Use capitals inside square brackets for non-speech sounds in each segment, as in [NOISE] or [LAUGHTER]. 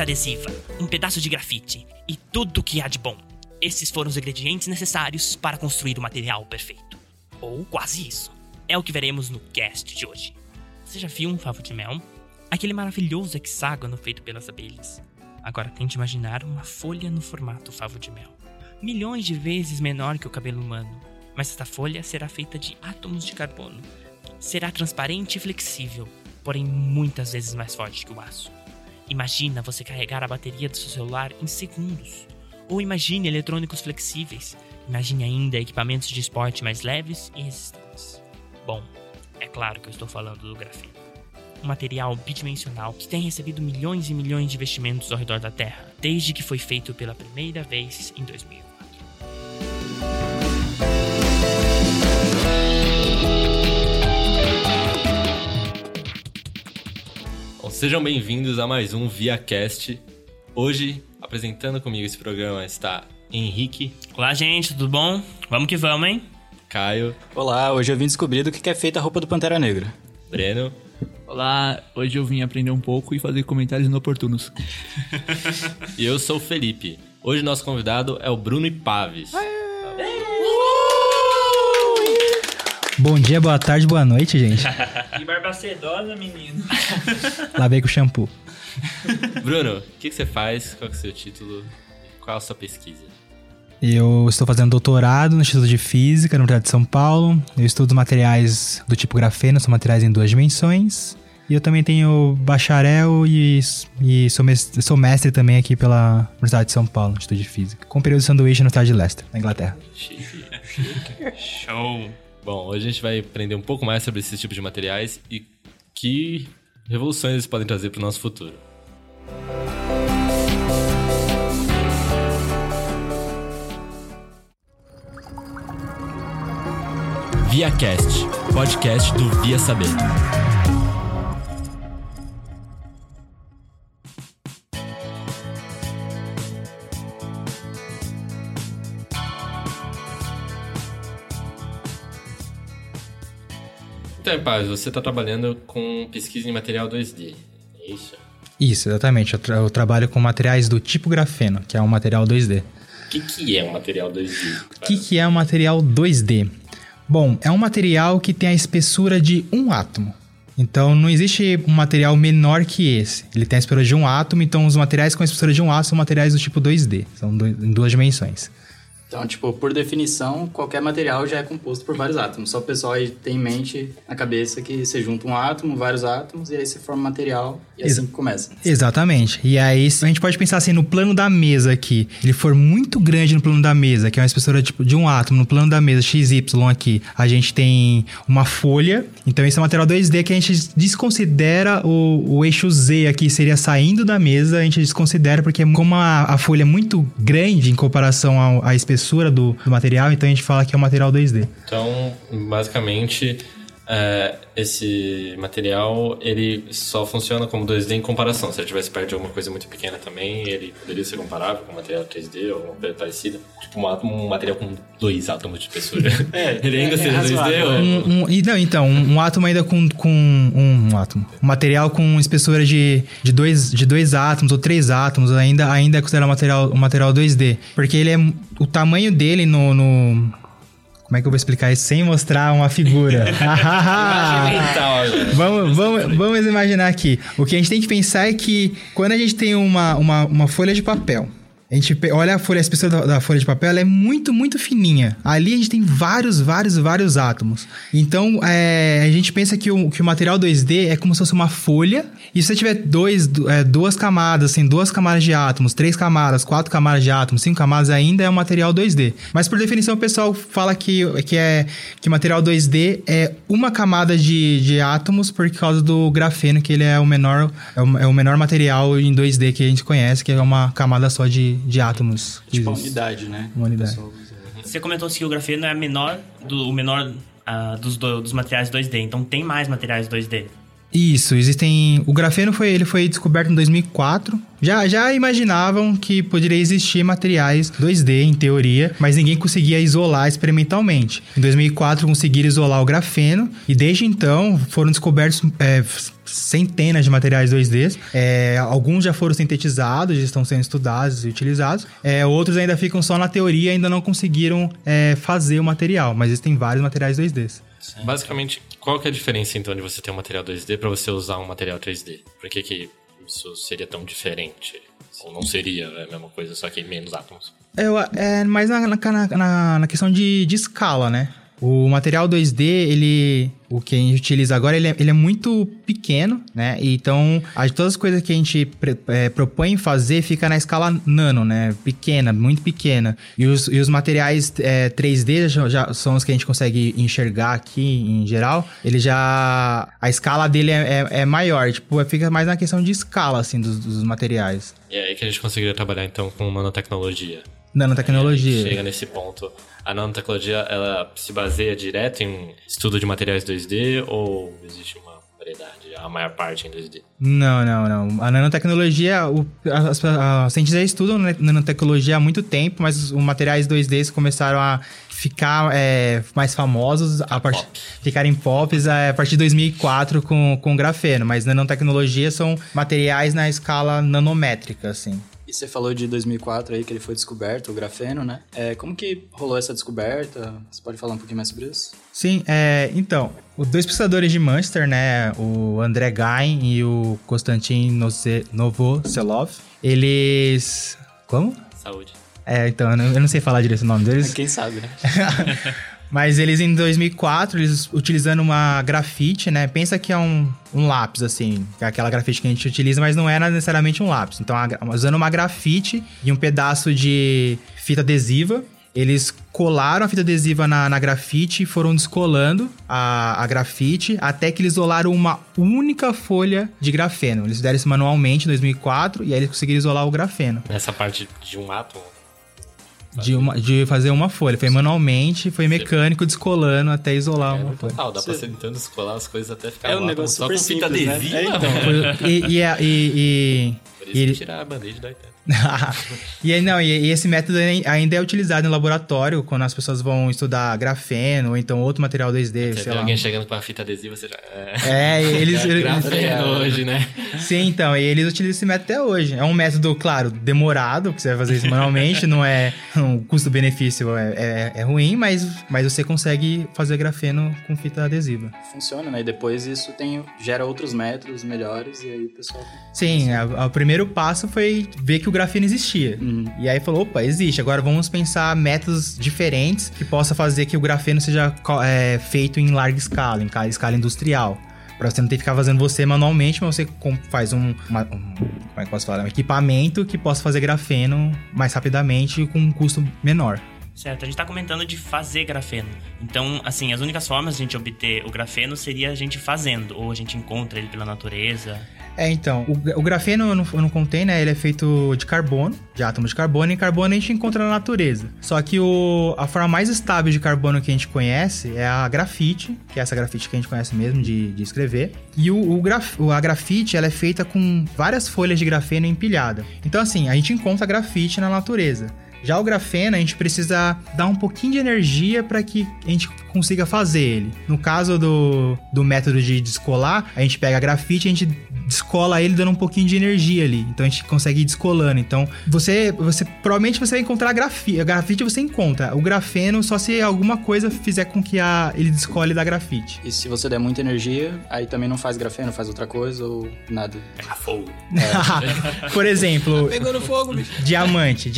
fita adesiva, um pedaço de grafite e tudo o que há de bom. Esses foram os ingredientes necessários para construir o material perfeito. Ou quase isso. É o que veremos no cast de hoje. Você já viu um favo de mel? Aquele maravilhoso hexágono feito pelas abelhas. Agora tente imaginar uma folha no formato favo de mel. Milhões de vezes menor que o cabelo humano. Mas esta folha será feita de átomos de carbono. Será transparente e flexível, porém muitas vezes mais forte que o aço. Imagina você carregar a bateria do seu celular em segundos. Ou imagine eletrônicos flexíveis. Imagine ainda equipamentos de esporte mais leves e resistentes. Bom, é claro que eu estou falando do grafeno. Um material bidimensional que tem recebido milhões e milhões de investimentos ao redor da Terra, desde que foi feito pela primeira vez em 2004. Sejam bem-vindos a mais um ViaCast. Hoje, apresentando comigo esse programa está Henrique, Olá, gente, tudo bom? Vamos que vamos, hein? Caio, Olá, hoje eu vim descobrir do que é feita a roupa do Pantera Negra. Breno Olá, hoje eu vim aprender um pouco e fazer comentários inoportunos. [LAUGHS] e eu sou o Felipe. Hoje nosso convidado é o Bruno Ipaves. Bom dia, boa tarde, boa noite, gente. [LAUGHS] Que barba sedosa, menino. [LAUGHS] Lavei com shampoo. Bruno, o que, que você faz? Qual que é o seu título? Qual a sua pesquisa? Eu estou fazendo doutorado no Instituto de Física, na Universidade de São Paulo. Eu estudo materiais do tipo grafeno, são materiais em duas dimensões. E eu também tenho bacharel e, e sou, mestre, sou mestre também aqui pela Universidade de São Paulo, Instituto de Física. Com período de sanduíche no estado de Leicester, na Inglaterra. Chique. Show! Bom, hoje a gente vai aprender um pouco mais sobre esse tipo de materiais e que revoluções eles podem trazer para o nosso futuro. ViaCast, podcast do Via Saber. Então, Paz, você está trabalhando com pesquisa em material 2D, é isso? Isso, exatamente. Eu, tra- eu trabalho com materiais do tipo grafeno, que é um material 2D. O que, que é um material 2D? O que, que é um material 2D? Bom, é um material que tem a espessura de um átomo. Então, não existe um material menor que esse. Ele tem a espessura de um átomo, então os materiais com a espessura de um átomo são materiais do tipo 2D. São do- em duas dimensões. Então, tipo, por definição, qualquer material já é composto por vários átomos. Só o pessoal aí tem em mente na cabeça que você junta um átomo, vários átomos, e aí você forma um material, e é Exa- assim que começa. Exatamente. E aí, a gente pode pensar assim, no plano da mesa aqui. Ele for muito grande no plano da mesa, que é uma espessura tipo, de um átomo, no plano da mesa XY aqui, a gente tem uma folha. Então, esse é um material 2D que a gente desconsidera o, o eixo Z aqui, seria saindo da mesa, a gente desconsidera, porque como a, a folha é muito grande em comparação à espessura do, do material, então a gente fala que é um material 2D. Então, basicamente, é, esse material ele só funciona como 2D em comparação. Se ele tivesse perto de alguma coisa muito pequena também, ele poderia ser comparável com material 3D ou alguma coisa parecida. Tipo um, átomo- um material com dois átomos de espessura. [LAUGHS] ele ainda é seria 2D razoável. ou... Um, um- e não, então, um, um átomo ainda com, com um, átomo. Um material com espessura de, de, dois, de dois átomos ou três átomos ainda, ainda é considerado um material, um material 2D. Porque ele é. O tamanho dele no. no- como é que eu vou explicar isso sem mostrar uma figura? [LAUGHS] Imagem mental, agora. Vamos, vamos, vamos imaginar aqui. O que a gente tem que pensar é que quando a gente tem uma, uma, uma folha de papel, a gente olha a folha, a espessura da, da folha de papel, é muito, muito fininha. Ali a gente tem vários, vários, vários átomos. Então, é, a gente pensa que o, que o material 2D é como se fosse uma folha. E se você tiver dois, é, duas camadas, assim, duas camadas de átomos, três camadas, quatro camadas de átomos, cinco camadas, ainda é um material 2D. Mas por definição, o pessoal fala que, que, é, que material 2D é uma camada de, de átomos por causa do grafeno, que ele é o menor, é o, é o menor material em 2D que a gente conhece, que é uma camada só de, de átomos. Tipo, a existe. unidade, né? Uma unidade. Usa. Você comentou assim que o grafeno é a menor do, o menor ah, dos, do- dos materiais 2D, então tem mais materiais 2D. Isso, existem. O grafeno foi, ele foi descoberto em 2004. Já, já imaginavam que poderia existir materiais 2D em teoria, mas ninguém conseguia isolar experimentalmente. Em 2004 conseguiram isolar o grafeno e desde então foram descobertos é, centenas de materiais 2D. É, alguns já foram sintetizados, já estão sendo estudados e utilizados. É, outros ainda ficam só na teoria ainda não conseguiram é, fazer o material, mas existem vários materiais 2D. Basicamente, qual que é a diferença então de você ter um material 2D para você usar um material 3D? Por que, que isso seria tão diferente? Ou não seria é a mesma coisa, só que menos átomos? Eu, é mais na, na, na, na questão de, de escala, né? O material 2D, ele. O que a gente utiliza agora, ele é, ele é muito pequeno, né? Então, as, todas as coisas que a gente é, propõe fazer fica na escala nano, né? Pequena, muito pequena. E os, e os materiais é, 3D já, já, são os que a gente consegue enxergar aqui em geral. Ele já. A escala dele é, é, é maior, tipo, fica mais na questão de escala, assim, dos, dos materiais. E é aí que a gente conseguiria trabalhar então com nanotecnologia. Nanotecnologia. Chega nesse ponto. A nanotecnologia, ela se baseia direto em estudo de materiais 2D ou existe uma variedade, a maior parte em 2D? Não, não, não. A nanotecnologia, o, as, as cientistas estudam nanotecnologia há muito tempo, mas os materiais 2D começaram a ficar é, mais famosos, a part... pop. ficarem pops a partir de 2004 com, com grafeno. Mas nanotecnologia são materiais na escala nanométrica, assim. E você falou de 2004 aí, que ele foi descoberto, o grafeno, né? É, como que rolou essa descoberta? Você pode falar um pouquinho mais sobre isso? Sim, é, então, os dois pesquisadores de Manchester, né, o André Gain e o Konstantin Novoselov, eles... Como? Saúde. É, então, eu não, eu não sei falar direito o nome deles. Quem sabe, né? [LAUGHS] Mas eles em 2004, eles utilizando uma grafite, né? Pensa que é um, um lápis, assim, é aquela grafite que a gente utiliza, mas não é necessariamente um lápis. Então, usando uma grafite e um pedaço de fita adesiva, eles colaram a fita adesiva na, na grafite e foram descolando a, a grafite até que eles isolaram uma única folha de grafeno. Eles fizeram isso manualmente em 2004 e aí eles conseguiram isolar o grafeno. Nessa parte de um átomo? De, uma, de fazer uma folha. Foi manualmente, foi mecânico descolando até isolar é, uma folha. Total, dá pra você tentando descolar as coisas até ficar É um negócio só super com fita simples, né? adesiva. É, então. e, e, e, e, Por isso e- que tirar a band-aid dói tanto. [LAUGHS] e aí, não, e, e esse método ainda é utilizado em laboratório quando as pessoas vão estudar grafeno ou então outro material 2D, Você sei alguém chegando com a fita adesiva, você já... É, É, [LAUGHS] eles, eles- grafeno [LAUGHS] hoje, né? Sim, então, e eles utilizam esse método até hoje. É um método, claro, demorado, porque você vai fazer isso manualmente, não é. O custo-benefício é, é, é ruim, mas, mas você consegue fazer grafeno com fita adesiva. Funciona, né? E depois isso tem, gera outros métodos melhores e aí o pessoal... Sim, a- a- o primeiro passo foi ver que o grafeno existia. Uhum. E aí falou, opa, existe. Agora vamos pensar métodos diferentes que possa fazer que o grafeno seja é, feito em larga escala, em ca- escala industrial. Pra você não ter que ficar fazendo você manualmente, mas você faz um, uma- um- Como é que posso falar? Um equipamento que possa fazer grafeno mais rapidamente e com um custo menor. Certo, a gente tá comentando de fazer grafeno. Então, assim, as únicas formas de a gente obter o grafeno seria a gente fazendo, ou a gente encontra ele pela natureza. É, então, o, o grafeno não, não contei, né? Ele é feito de carbono, de átomos de carbono, e carbono a gente encontra na natureza. Só que o, a forma mais estável de carbono que a gente conhece é a grafite, que é essa grafite que a gente conhece mesmo de, de escrever. E o, o graf, a grafite, ela é feita com várias folhas de grafeno empilhada. Então, assim, a gente encontra grafite na natureza. Já o grafeno, a gente precisa dar um pouquinho de energia para que a gente consiga fazer ele. No caso do, do método de descolar, a gente pega a grafite e a gente descola ele dando um pouquinho de energia ali. Então a gente consegue ir descolando. Então você, você provavelmente você vai encontrar a grafite. A grafite você encontra. O grafeno só se alguma coisa fizer com que a, ele descole da grafite. E se você der muita energia, aí também não faz grafeno, faz outra coisa ou nada. Pega fogo. [LAUGHS] Por exemplo, Pegando fogo, bicho. Diamante.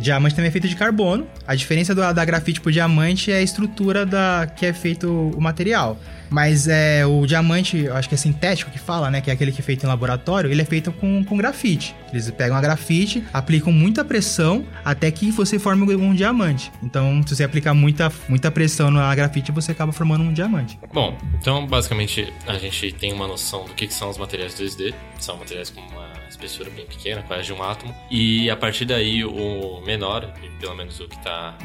Diamante. Também é feito de carbono. A diferença do- da grafite pro diamante é a estrutura da que é feito o material. Mas é o diamante, acho que é sintético que fala, né? Que é aquele que é feito em laboratório, ele é feito com, com grafite. Eles pegam a grafite, aplicam muita pressão até que você forme um diamante. Então, se você aplicar muita, muita pressão na grafite, você acaba formando um diamante. Bom, então basicamente a gente tem uma noção do que, que são os materiais 2D. São materiais com uma espessura bem pequena, quase de um átomo. E a partir daí o menor, pelo menos o que está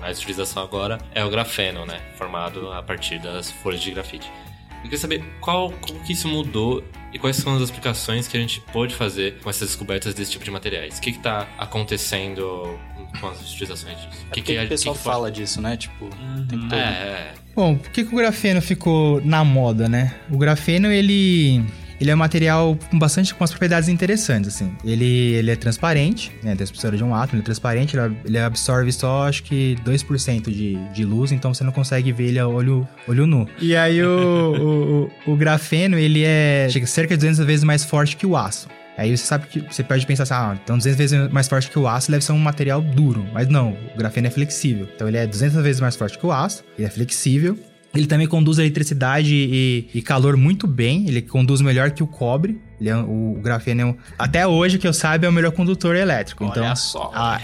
mais utilização agora, é o grafeno, né? Formado a partir das folhas de grafite. Eu queria saber qual, como que isso mudou E quais são as aplicações que a gente pode fazer com essas descobertas desse tipo de materiais? O que está acontecendo com as utilizações disso? O que, que, que, o pessoal que que fala disso, né? Tipo, uhum. tem todo... é, é. Bom, por que, que o grafeno ficou na moda, né? O grafeno, ele ele é um material com bastante com as propriedades interessantes, assim. Ele, ele é transparente, né? Espessura de um átomo, ele é transparente, ele, ele absorve só, acho que 2% de, de luz, então você não consegue ver ele a olho, olho nu. E aí o, o, o grafeno, ele é cerca de 200 vezes mais forte que o aço. Aí você sabe que você pode pensar assim, ah, então 200 vezes mais forte que o aço deve ser um material duro. Mas não, o grafeno é flexível. Então ele é 200 vezes mais forte que o aço, ele é flexível ele também conduz eletricidade e, e, calor muito bem. Ele conduz melhor que o cobre. Ele é, o, o grafeno, é um, até hoje que eu saiba, é o melhor condutor elétrico. Olha então, só. Ah,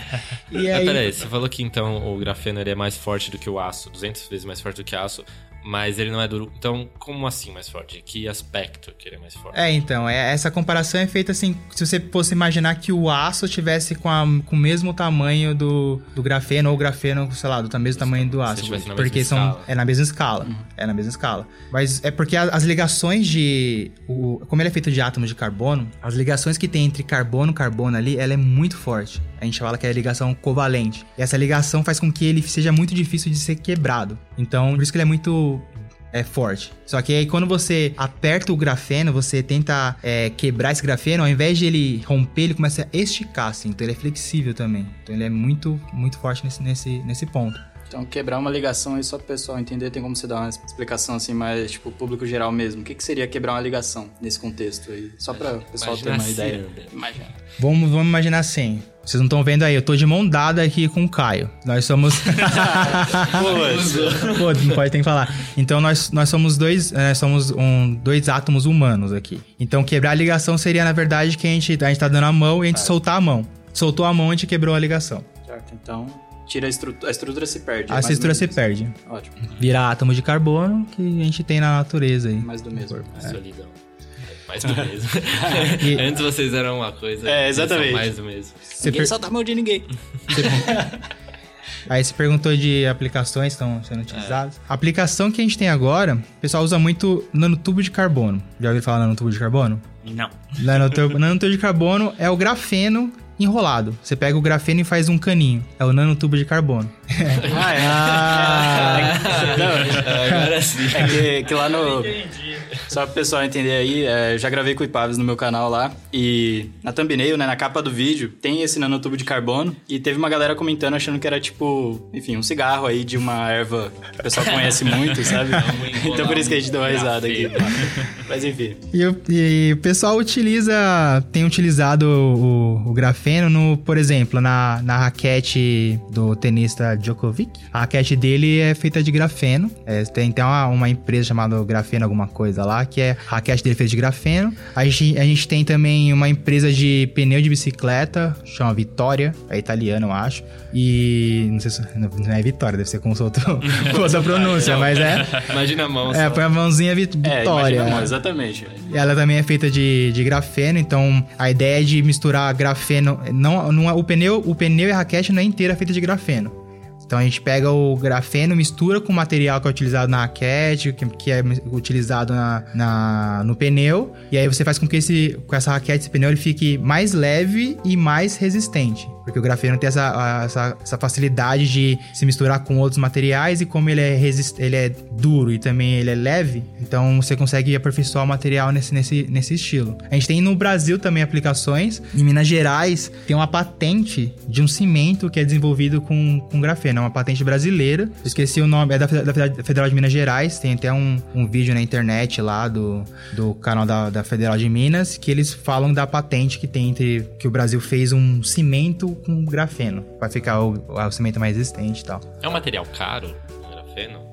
e aí... peraí, você falou que então o grafeno ele é mais forte do que o aço, 200 vezes mais forte do que o aço mas ele não é duro. Então, como assim mais forte? Que aspecto que ele é mais forte? É, então, é, essa comparação é feita assim, se você fosse imaginar que o aço tivesse com, a, com o mesmo tamanho do, do grafeno, ou o grafeno, sei lá, do mesmo tamanho do aço. Se na porque mesma são, escala. é na mesma escala. Uhum. É na mesma escala. Mas é porque as ligações de... O, como ele é feito de átomos de carbono, as ligações que tem entre carbono e carbono ali, ela é muito forte. A gente fala que é a ligação covalente. E essa ligação faz com que ele seja muito difícil de ser quebrado. Então, por isso que ele é muito é forte. Só que aí quando você aperta o grafeno, você tenta é, quebrar esse grafeno, ao invés de ele romper, ele começa a esticar, assim. Então ele é flexível também. Então ele é muito, muito forte nesse, nesse, nesse ponto. Então, quebrar uma ligação aí, só para o pessoal entender, tem como você dar uma explicação assim, mais, tipo, público geral mesmo. O que, que seria quebrar uma ligação nesse contexto aí? Só para o pessoal ter uma assim, ideia. Imagina. Vamos, vamos imaginar assim. Vocês não estão vendo aí, eu tô de mão dada aqui com o Caio. Nós somos. [LAUGHS] Pô, não pode ter que falar. Então nós, nós somos dois, é, somos um, dois átomos humanos aqui. Então quebrar a ligação seria, na verdade, que a gente, a gente tá dando a mão e a gente soltar a mão. Soltou a mão, a gente quebrou a ligação. Certo, então tira a estrutura, a estrutura se perde. A estrutura se perde. Ótimo. Vira átomo de carbono que a gente tem na natureza aí. Mais do mesmo. É. Solidão. Mais do mesmo. [LAUGHS] e... [LAUGHS] Antes vocês eram uma coisa. É, exatamente. Mais do mesmo. Você ninguém per... solta a mão de ninguém. [LAUGHS] Aí você perguntou de aplicações que estão sendo utilizadas. É. A aplicação que a gente tem agora, o pessoal usa muito nanotubo de carbono. Já ouviu falar nanotubo de carbono? Não. Nanotubo, nanotubo de carbono é o grafeno enrolado. Você pega o grafeno e faz um caninho. É o nanotubo de carbono. ah, é? Ah, [LAUGHS] não, agora sim. É que, que lá no... Só pro pessoal entender aí, é, já gravei com o Ipaves no meu canal lá. E na thumbnail, né, na capa do vídeo, tem esse nanotubo de carbono. E teve uma galera comentando achando que era tipo, enfim, um cigarro aí de uma erva que o pessoal conhece muito, sabe? então por isso que a gente deu uma risada aqui. Mas enfim. E, e, o pessoal utiliza, tem utilizado o, o grafeno no, por exemplo, na, na raquete do tenista Djokovic. A raquete dele é feita de grafeno. É, tem, tem uma, uma empresa chamada Grafeno alguma coisa lá, que é a raquete dele feita de grafeno. A gente, a gente tem também uma empresa de pneu de bicicleta, chama Vitória, é italiana, eu acho. E não sei se não é Vitória, deve ser com [LAUGHS] com outra pronúncia, mas é. Imagina a mão. É, põe a mãozinha é, Vitória. É, mão, exatamente. Ela também é feita de, de grafeno, então a ideia é de misturar grafeno. Não, não, é, o, pneu, o pneu e a raquete não é inteira feita de grafeno. Então a gente pega o grafeno, mistura com o material que é utilizado na raquete, que, é utilizado na, na, no pneu, e aí você faz com que esse, com essa raquete, esse pneu, ele fique mais leve e mais resistente. Porque o grafeno tem essa, essa, essa, facilidade de se misturar com outros materiais e como ele é, ele é duro e também ele é leve, então você consegue aperfeiçoar o material nesse, nesse, nesse estilo. A gente tem no Brasil também aplicações. Em Minas Gerais tem uma patente de um cimento que é desenvolvido com, com grafeno. É uma patente brasileira. Esqueci o nome, é da, da Federal de Minas Gerais. Tem até um, um vídeo na internet lá do, do canal da, da Federal de Minas que eles falam da patente que tem entre que o Brasil fez um cimento com grafeno. Vai ficar o, o cimento mais resistente e tal. É um material caro, grafeno?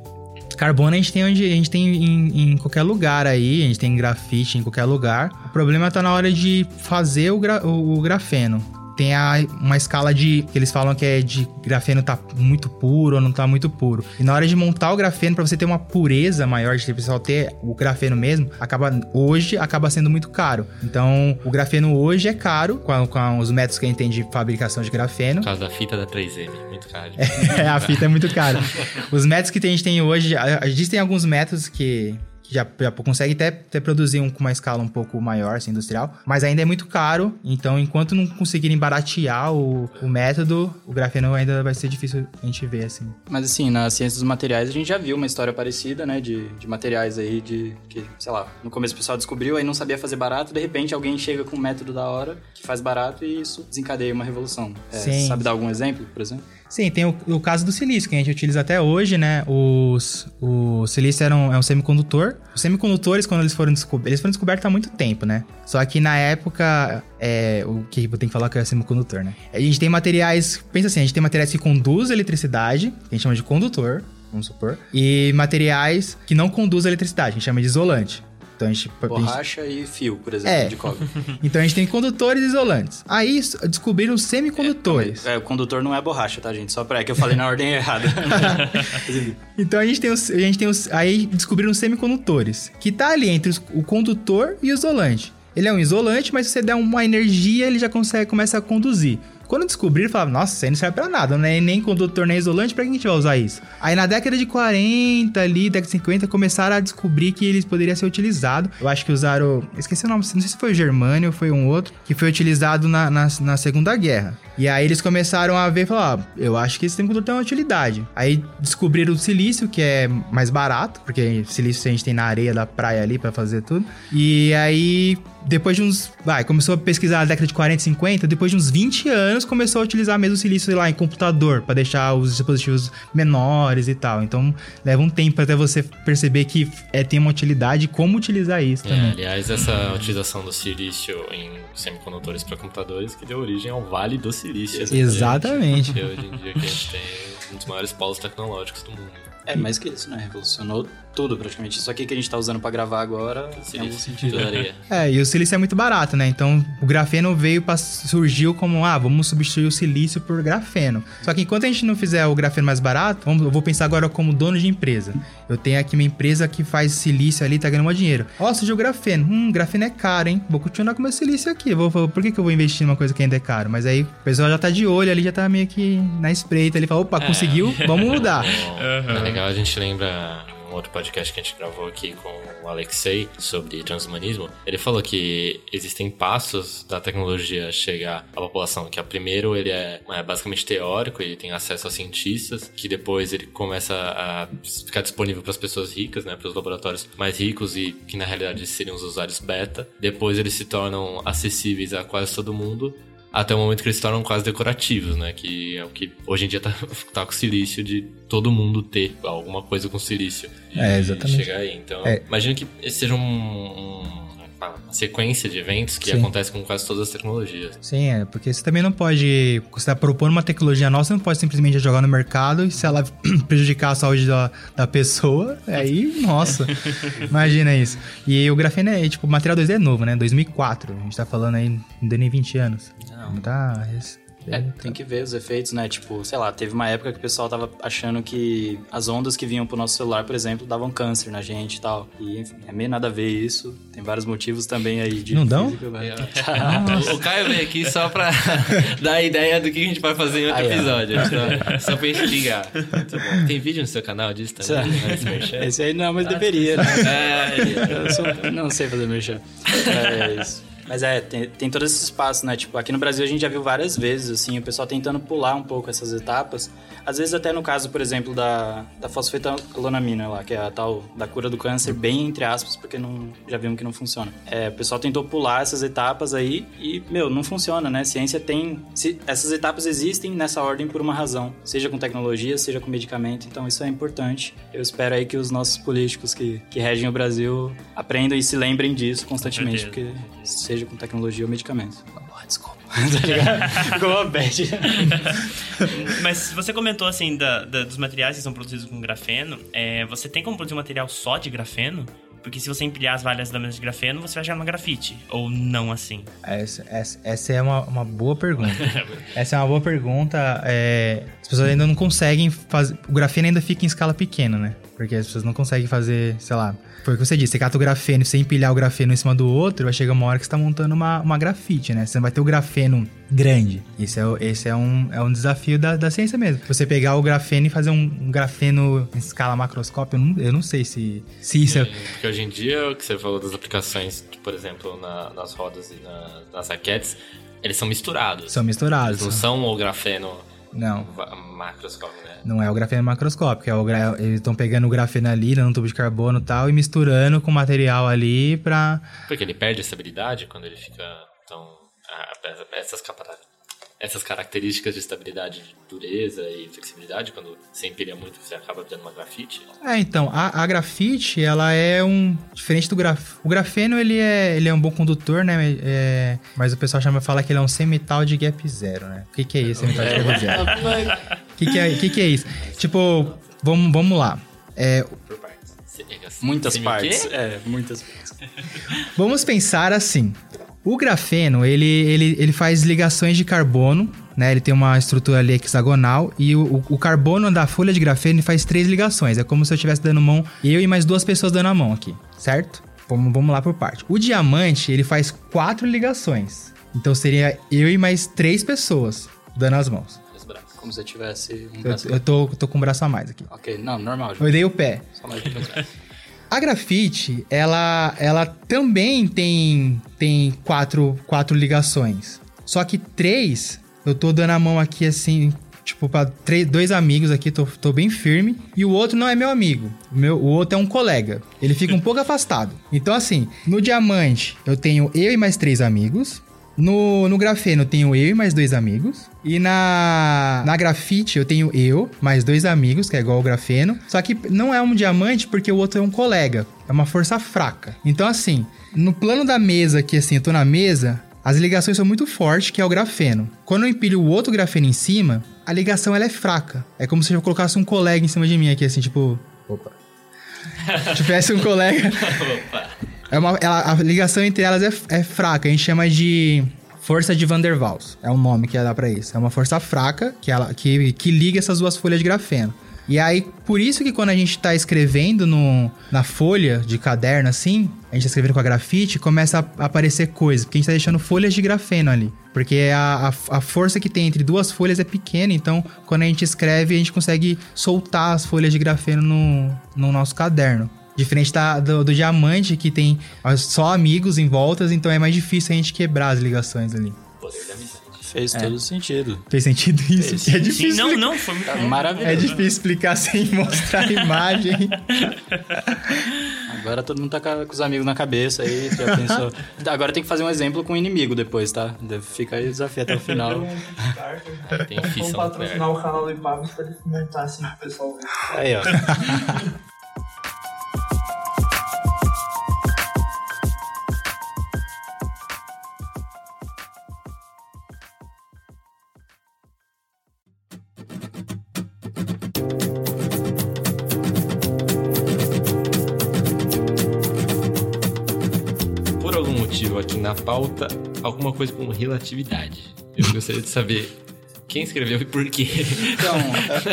Carbono a gente tem onde a gente tem em, em, qualquer lugar aí, a gente tem grafite em qualquer lugar. O problema tá na hora de fazer o, gra, o, o grafeno tem a, uma escala de. que eles falam que é de grafeno tá muito puro ou não tá muito puro. E na hora de montar o grafeno, para você ter uma pureza maior, de pessoal ter o grafeno mesmo, acaba hoje acaba sendo muito caro. Então, o grafeno hoje é caro, com, a, com os métodos que a gente tem de fabricação de grafeno. Por causa da fita da 3M, muito caro. [LAUGHS] é, a fita é muito cara. [LAUGHS] os métodos que a gente tem hoje, existem alguns métodos que que já, já consegue até, até produzir um com uma escala um pouco maior, assim, industrial, mas ainda é muito caro, então enquanto não conseguirem baratear o, o método, o grafeno ainda vai ser difícil a gente ver, assim. Mas assim, na ciência dos materiais a gente já viu uma história parecida, né, de, de materiais aí de que, sei lá, no começo o pessoal descobriu, aí não sabia fazer barato, de repente alguém chega com um método da hora que faz barato e isso desencadeia uma revolução. É, sabe dar algum exemplo, por exemplo? Sim, tem o, o caso do silício, que a gente utiliza até hoje, né? Os, o silício era um, é um semicondutor. Os semicondutores, quando eles foram descobertos, eles foram descobertos há muito tempo, né? Só que na época, é, o que eu tenho que falar que é semicondutor, né? A gente tem materiais, pensa assim, a gente tem materiais que conduzem eletricidade, que a gente chama de condutor, vamos supor, e materiais que não conduzem eletricidade, a gente chama de isolante. Então a gente, a gente Borracha e fio, por exemplo, É. de cobre. [LAUGHS] então a gente tem condutores e isolantes. Aí descobriram semicondutores. É, o condutor não é borracha, tá, gente? Só pra... É que eu falei na [LAUGHS] ordem errada. [LAUGHS] Então a gente tem os, a gente tem os, aí descobriram os semicondutores, que tá ali entre os- o condutor e o isolante. Ele é um isolante, mas se você der uma energia, ele já consegue começa a conduzir. Quando descobriram, falaram, nossa, isso aí não serve pra nada, né? Nem condutor, nem isolante, pra que a gente vai usar isso? Aí na década de 40 ali, década de 50, começaram a descobrir que eles poderiam ser utilizados. Eu acho que usaram, esqueci o nome, não sei se foi o germânio ou foi um outro, que foi utilizado na, na, na Segunda Guerra. E aí eles começaram a ver e falaram, ó, eu acho que esse semicondutor tem uma utilidade. Aí descobriram o silício, que é mais barato, porque silício a gente tem na areia da praia ali pra fazer tudo. E aí, depois de uns, vai, começou a pesquisar na década de 40, 50, depois de uns 20 anos começou a utilizar mesmo o silício, sei lá, em computador, pra deixar os dispositivos menores e tal. Então, leva um tempo até você perceber que é, tem uma utilidade e como utilizar isso É, também. aliás, essa utilização do silício em semicondutores para computadores que deu origem ao Vale do Silício. né, Exatamente. Que hoje em dia que a gente tem um dos maiores polos tecnológicos do mundo. É, mais que isso, né? Revolucionou tudo praticamente. Isso aqui que a gente tá usando pra gravar agora tem algum sentido. Tudo [LAUGHS] areia. É, e o silício é muito barato, né? Então o grafeno veio para surgiu como, ah, vamos substituir o silício por grafeno. Só que enquanto a gente não fizer o grafeno mais barato, vamos, eu vou pensar agora como dono de empresa. Eu tenho aqui uma empresa que faz silício ali, tá ganhando mais dinheiro. Ó, surgiu o grafeno. Hum, grafeno é caro, hein? Vou continuar com meu silício aqui. Vou, vou- por que, que eu vou investir numa coisa que ainda é caro? Mas aí o pessoal já tá de olho ali, já tá meio que na espreita. Ele fala, opa, conseguiu? Vamos mudar. [LAUGHS] Bom, É legal, a gente lembra outro podcast que a gente gravou aqui com o Alexei sobre transhumanismo. Ele falou que existem passos da tecnologia chegar à população. Que a primeiro ele é, é basicamente teórico e tem acesso a cientistas, que depois ele começa a ficar disponível para as pessoas ricas, né, para os laboratórios mais ricos e que na realidade seriam os usuários beta. Depois eles se tornam acessíveis a quase todo mundo. Até o momento que eles se tornam quase decorativos, né? Que é o que hoje em dia tá, [LAUGHS] tá com silício de todo mundo ter alguma coisa com silício. É, exatamente. Chegar aí. Então, É. imagina que esse seja um, um- uma sequência de eventos que Sim. acontece com quase todas as tecnologias. Sim, é, porque você também não pode. Você tá propondo uma tecnologia nova, você não pode simplesmente jogar no mercado e se ela [CLEARS THROAT] prejudicar a saúde da, da pessoa, aí, nossa, [LAUGHS] imagina isso. E o grafeno é, tipo, o material 2D é novo, né? 2004. A gente tá falando aí, não deu nem 20 anos. Não tá. É, tem que ver os efeitos, né? Tipo, sei lá, teve uma época que o pessoal tava achando que as ondas que vinham pro nosso celular, por exemplo, davam câncer na gente e tal. E, enfim, é meio nada a ver isso. Tem vários motivos também aí de Não dão? física? [LAUGHS] O- Caio veio aqui só pra [LAUGHS] dar a ideia do que a gente vai fazer em outro ó. episódio. Só, só pra instigar. Muito bom. Tem vídeo no seu canal disso também? Esse aí não, mas deveria, né? É, Eu sou- não sei fazer merchan. É isso. Mas é, tem, tem todos esses passos, né? Tipo, aqui no Brasil a gente já viu várias vezes, assim, o pessoal tentando pular um pouco essas etapas. Às vezes até no caso, por exemplo, da, da fosfetolonamina lá, que é a tal da cura do câncer, bem entre aspas, porque não, já vimos que não funciona. É, o pessoal tentou pular essas etapas aí e, meu, não funciona, né? Ciência tem... se- essas etapas existem nessa ordem por uma razão. Seja com tecnologia, seja com medicamento. Então isso é importante. Eu espero aí que os nossos políticos que, que regem o Brasil aprendam e se lembrem disso constantemente, porque seja com tecnologia ou medicamento. Ah, desculpa. [LAUGHS] tá ligado? Ficou uma bad. [LAUGHS] Mas você comentou assim da- da- dos materiais que são produzidos com grafeno. é, você tem como produzir um material só de grafeno? Porque se você empilhar as várias lâminas de grafeno, você vai chegar numa grafite. Ou não assim. Essa, essa, essa é uma, uma boa pergunta. [LAUGHS] essa é uma boa pergunta. é, as pessoas ainda não conseguem fazer. O grafeno ainda fica em escala pequena, né? Porque as pessoas não conseguem fazer, sei lá. Foi o que você disse, você cata o grafeno e você empilhar o grafeno em cima do outro, vai chegar uma hora que você tá montando uma, uma grafite, né? Você não vai ter o grafeno grande. Isso é, esse é um, é um desafio da, da ciência mesmo. Você pegar o grafeno e fazer um, um grafeno em escala macroscópio, eu não, eu não sei se, se isso é. Porque hoje em dia, o que você falou das aplicações, por exemplo, na- nas rodas e na- nas raquetes, eles são misturados. São misturados. Eles não são o grafeno Não. macroscópico, né? Não é o grafeno macroscópico, é o gra... eles estão pegando o grafeno ali, num tubo de carbono e tal, e misturando com material ali pra. Porque ele perde a estabilidade quando ele fica tão... essas, essas características de estabilidade, de dureza e flexibilidade, quando você empilha muito, você acaba dando uma grafite. É, então, a, a grafite, ela é um. Diferente do grafeno. O grafeno, ele é, ele é um bom condutor, né? É, mas o pessoal chama, fala que ele é um semimetal de gap zero, né? O que, que é isso, semimetal de gap zero? O [LAUGHS] que, que, é, que, que é isso? Tipo, vamos, vamos lá. É, Por partes. Você- Muitas partes. É, muitas partes. Vamos pensar assim. O grafeno, ele, ele, ele faz ligações de carbono, né? Ele tem uma estrutura ali hexagonal e o, o- carbono da folha de grafeno faz três ligações. É como se eu estivesse dando mão, eu e mais duas pessoas dando a mão aqui, certo? Vamos, vamos lá por parte. O diamante, ele faz quatro ligações. Então seria eu e mais três pessoas dando as mãos. Como se eu tivesse um Eu, braço. eu tô, tô com o braço a mais aqui. Ok, não, normal. Eu dei o pé. Só mais trás. A grafite, ela, ela também tem, tem quatro, quatro ligações. Só que três, eu tô dando a mão aqui assim, tipo, pra três, dois amigos aqui, tô, tô bem firme. E o outro não é meu amigo. O, meu, o outro é um colega. Ele fica um pouco afastado. Então, assim, no diamante, eu tenho eu e mais três amigos. No, no grafeno eu tenho eu e mais dois amigos. E na, na grafite eu tenho eu, mais dois amigos, que é igual ao grafeno. Só que não é um diamante porque o outro é um colega. É uma força fraca. Então, assim, no plano da mesa aqui, assim, eu tô na mesa, as ligações são muito fortes, que é o grafeno. Quando eu empilho o outro grafeno em cima, a ligação ela é fraca. É como se eu colocasse um colega em cima de mim aqui, assim, tipo. Opa. Tivesse um colega. [LAUGHS] Opa. É uma, ela- a ligação entre elas é, é fraca. A gente chama de força de Van der Waals. É o nome que dá pra isso. É uma força fraca que, ela, que, que liga essas duas folhas de grafeno. E aí, por isso que quando a gente tá escrevendo no, na folha de caderno, assim, a gente tá escrevendo com a grafite, começa a aparecer coisas. Porque a gente tá deixando folhas de grafeno ali. Porque a, a, a força que tem entre duas folhas é pequena, então quando a gente escreve, a gente consegue soltar as folhas de grafeno no, no nosso caderno. Diferente da, do, do diamante, que tem só amigos em voltas, então é mais difícil a gente quebrar as ligações ali. Poder da amizade. Fez todo sentido. Fez sentido isso? Fez. É difícil. Sim, não, explicar- não, foi muito Tá bom. maravilhoso. É difícil explicar [LAUGHS] sem mostrar a imagem. Agora todo mundo tá com os amigos na cabeça aí, já pensou. Agora tem que fazer um exemplo com o inimigo depois, tá? Fica aí o desafio até o final. Tem Vamos patrocinar o canal do Ipavos pra ele montar assim pro pessoal ver. Aí, ó. Pauta, alguma coisa com relatividade. Eu gostaria de saber quem escreveu e por quê. Então,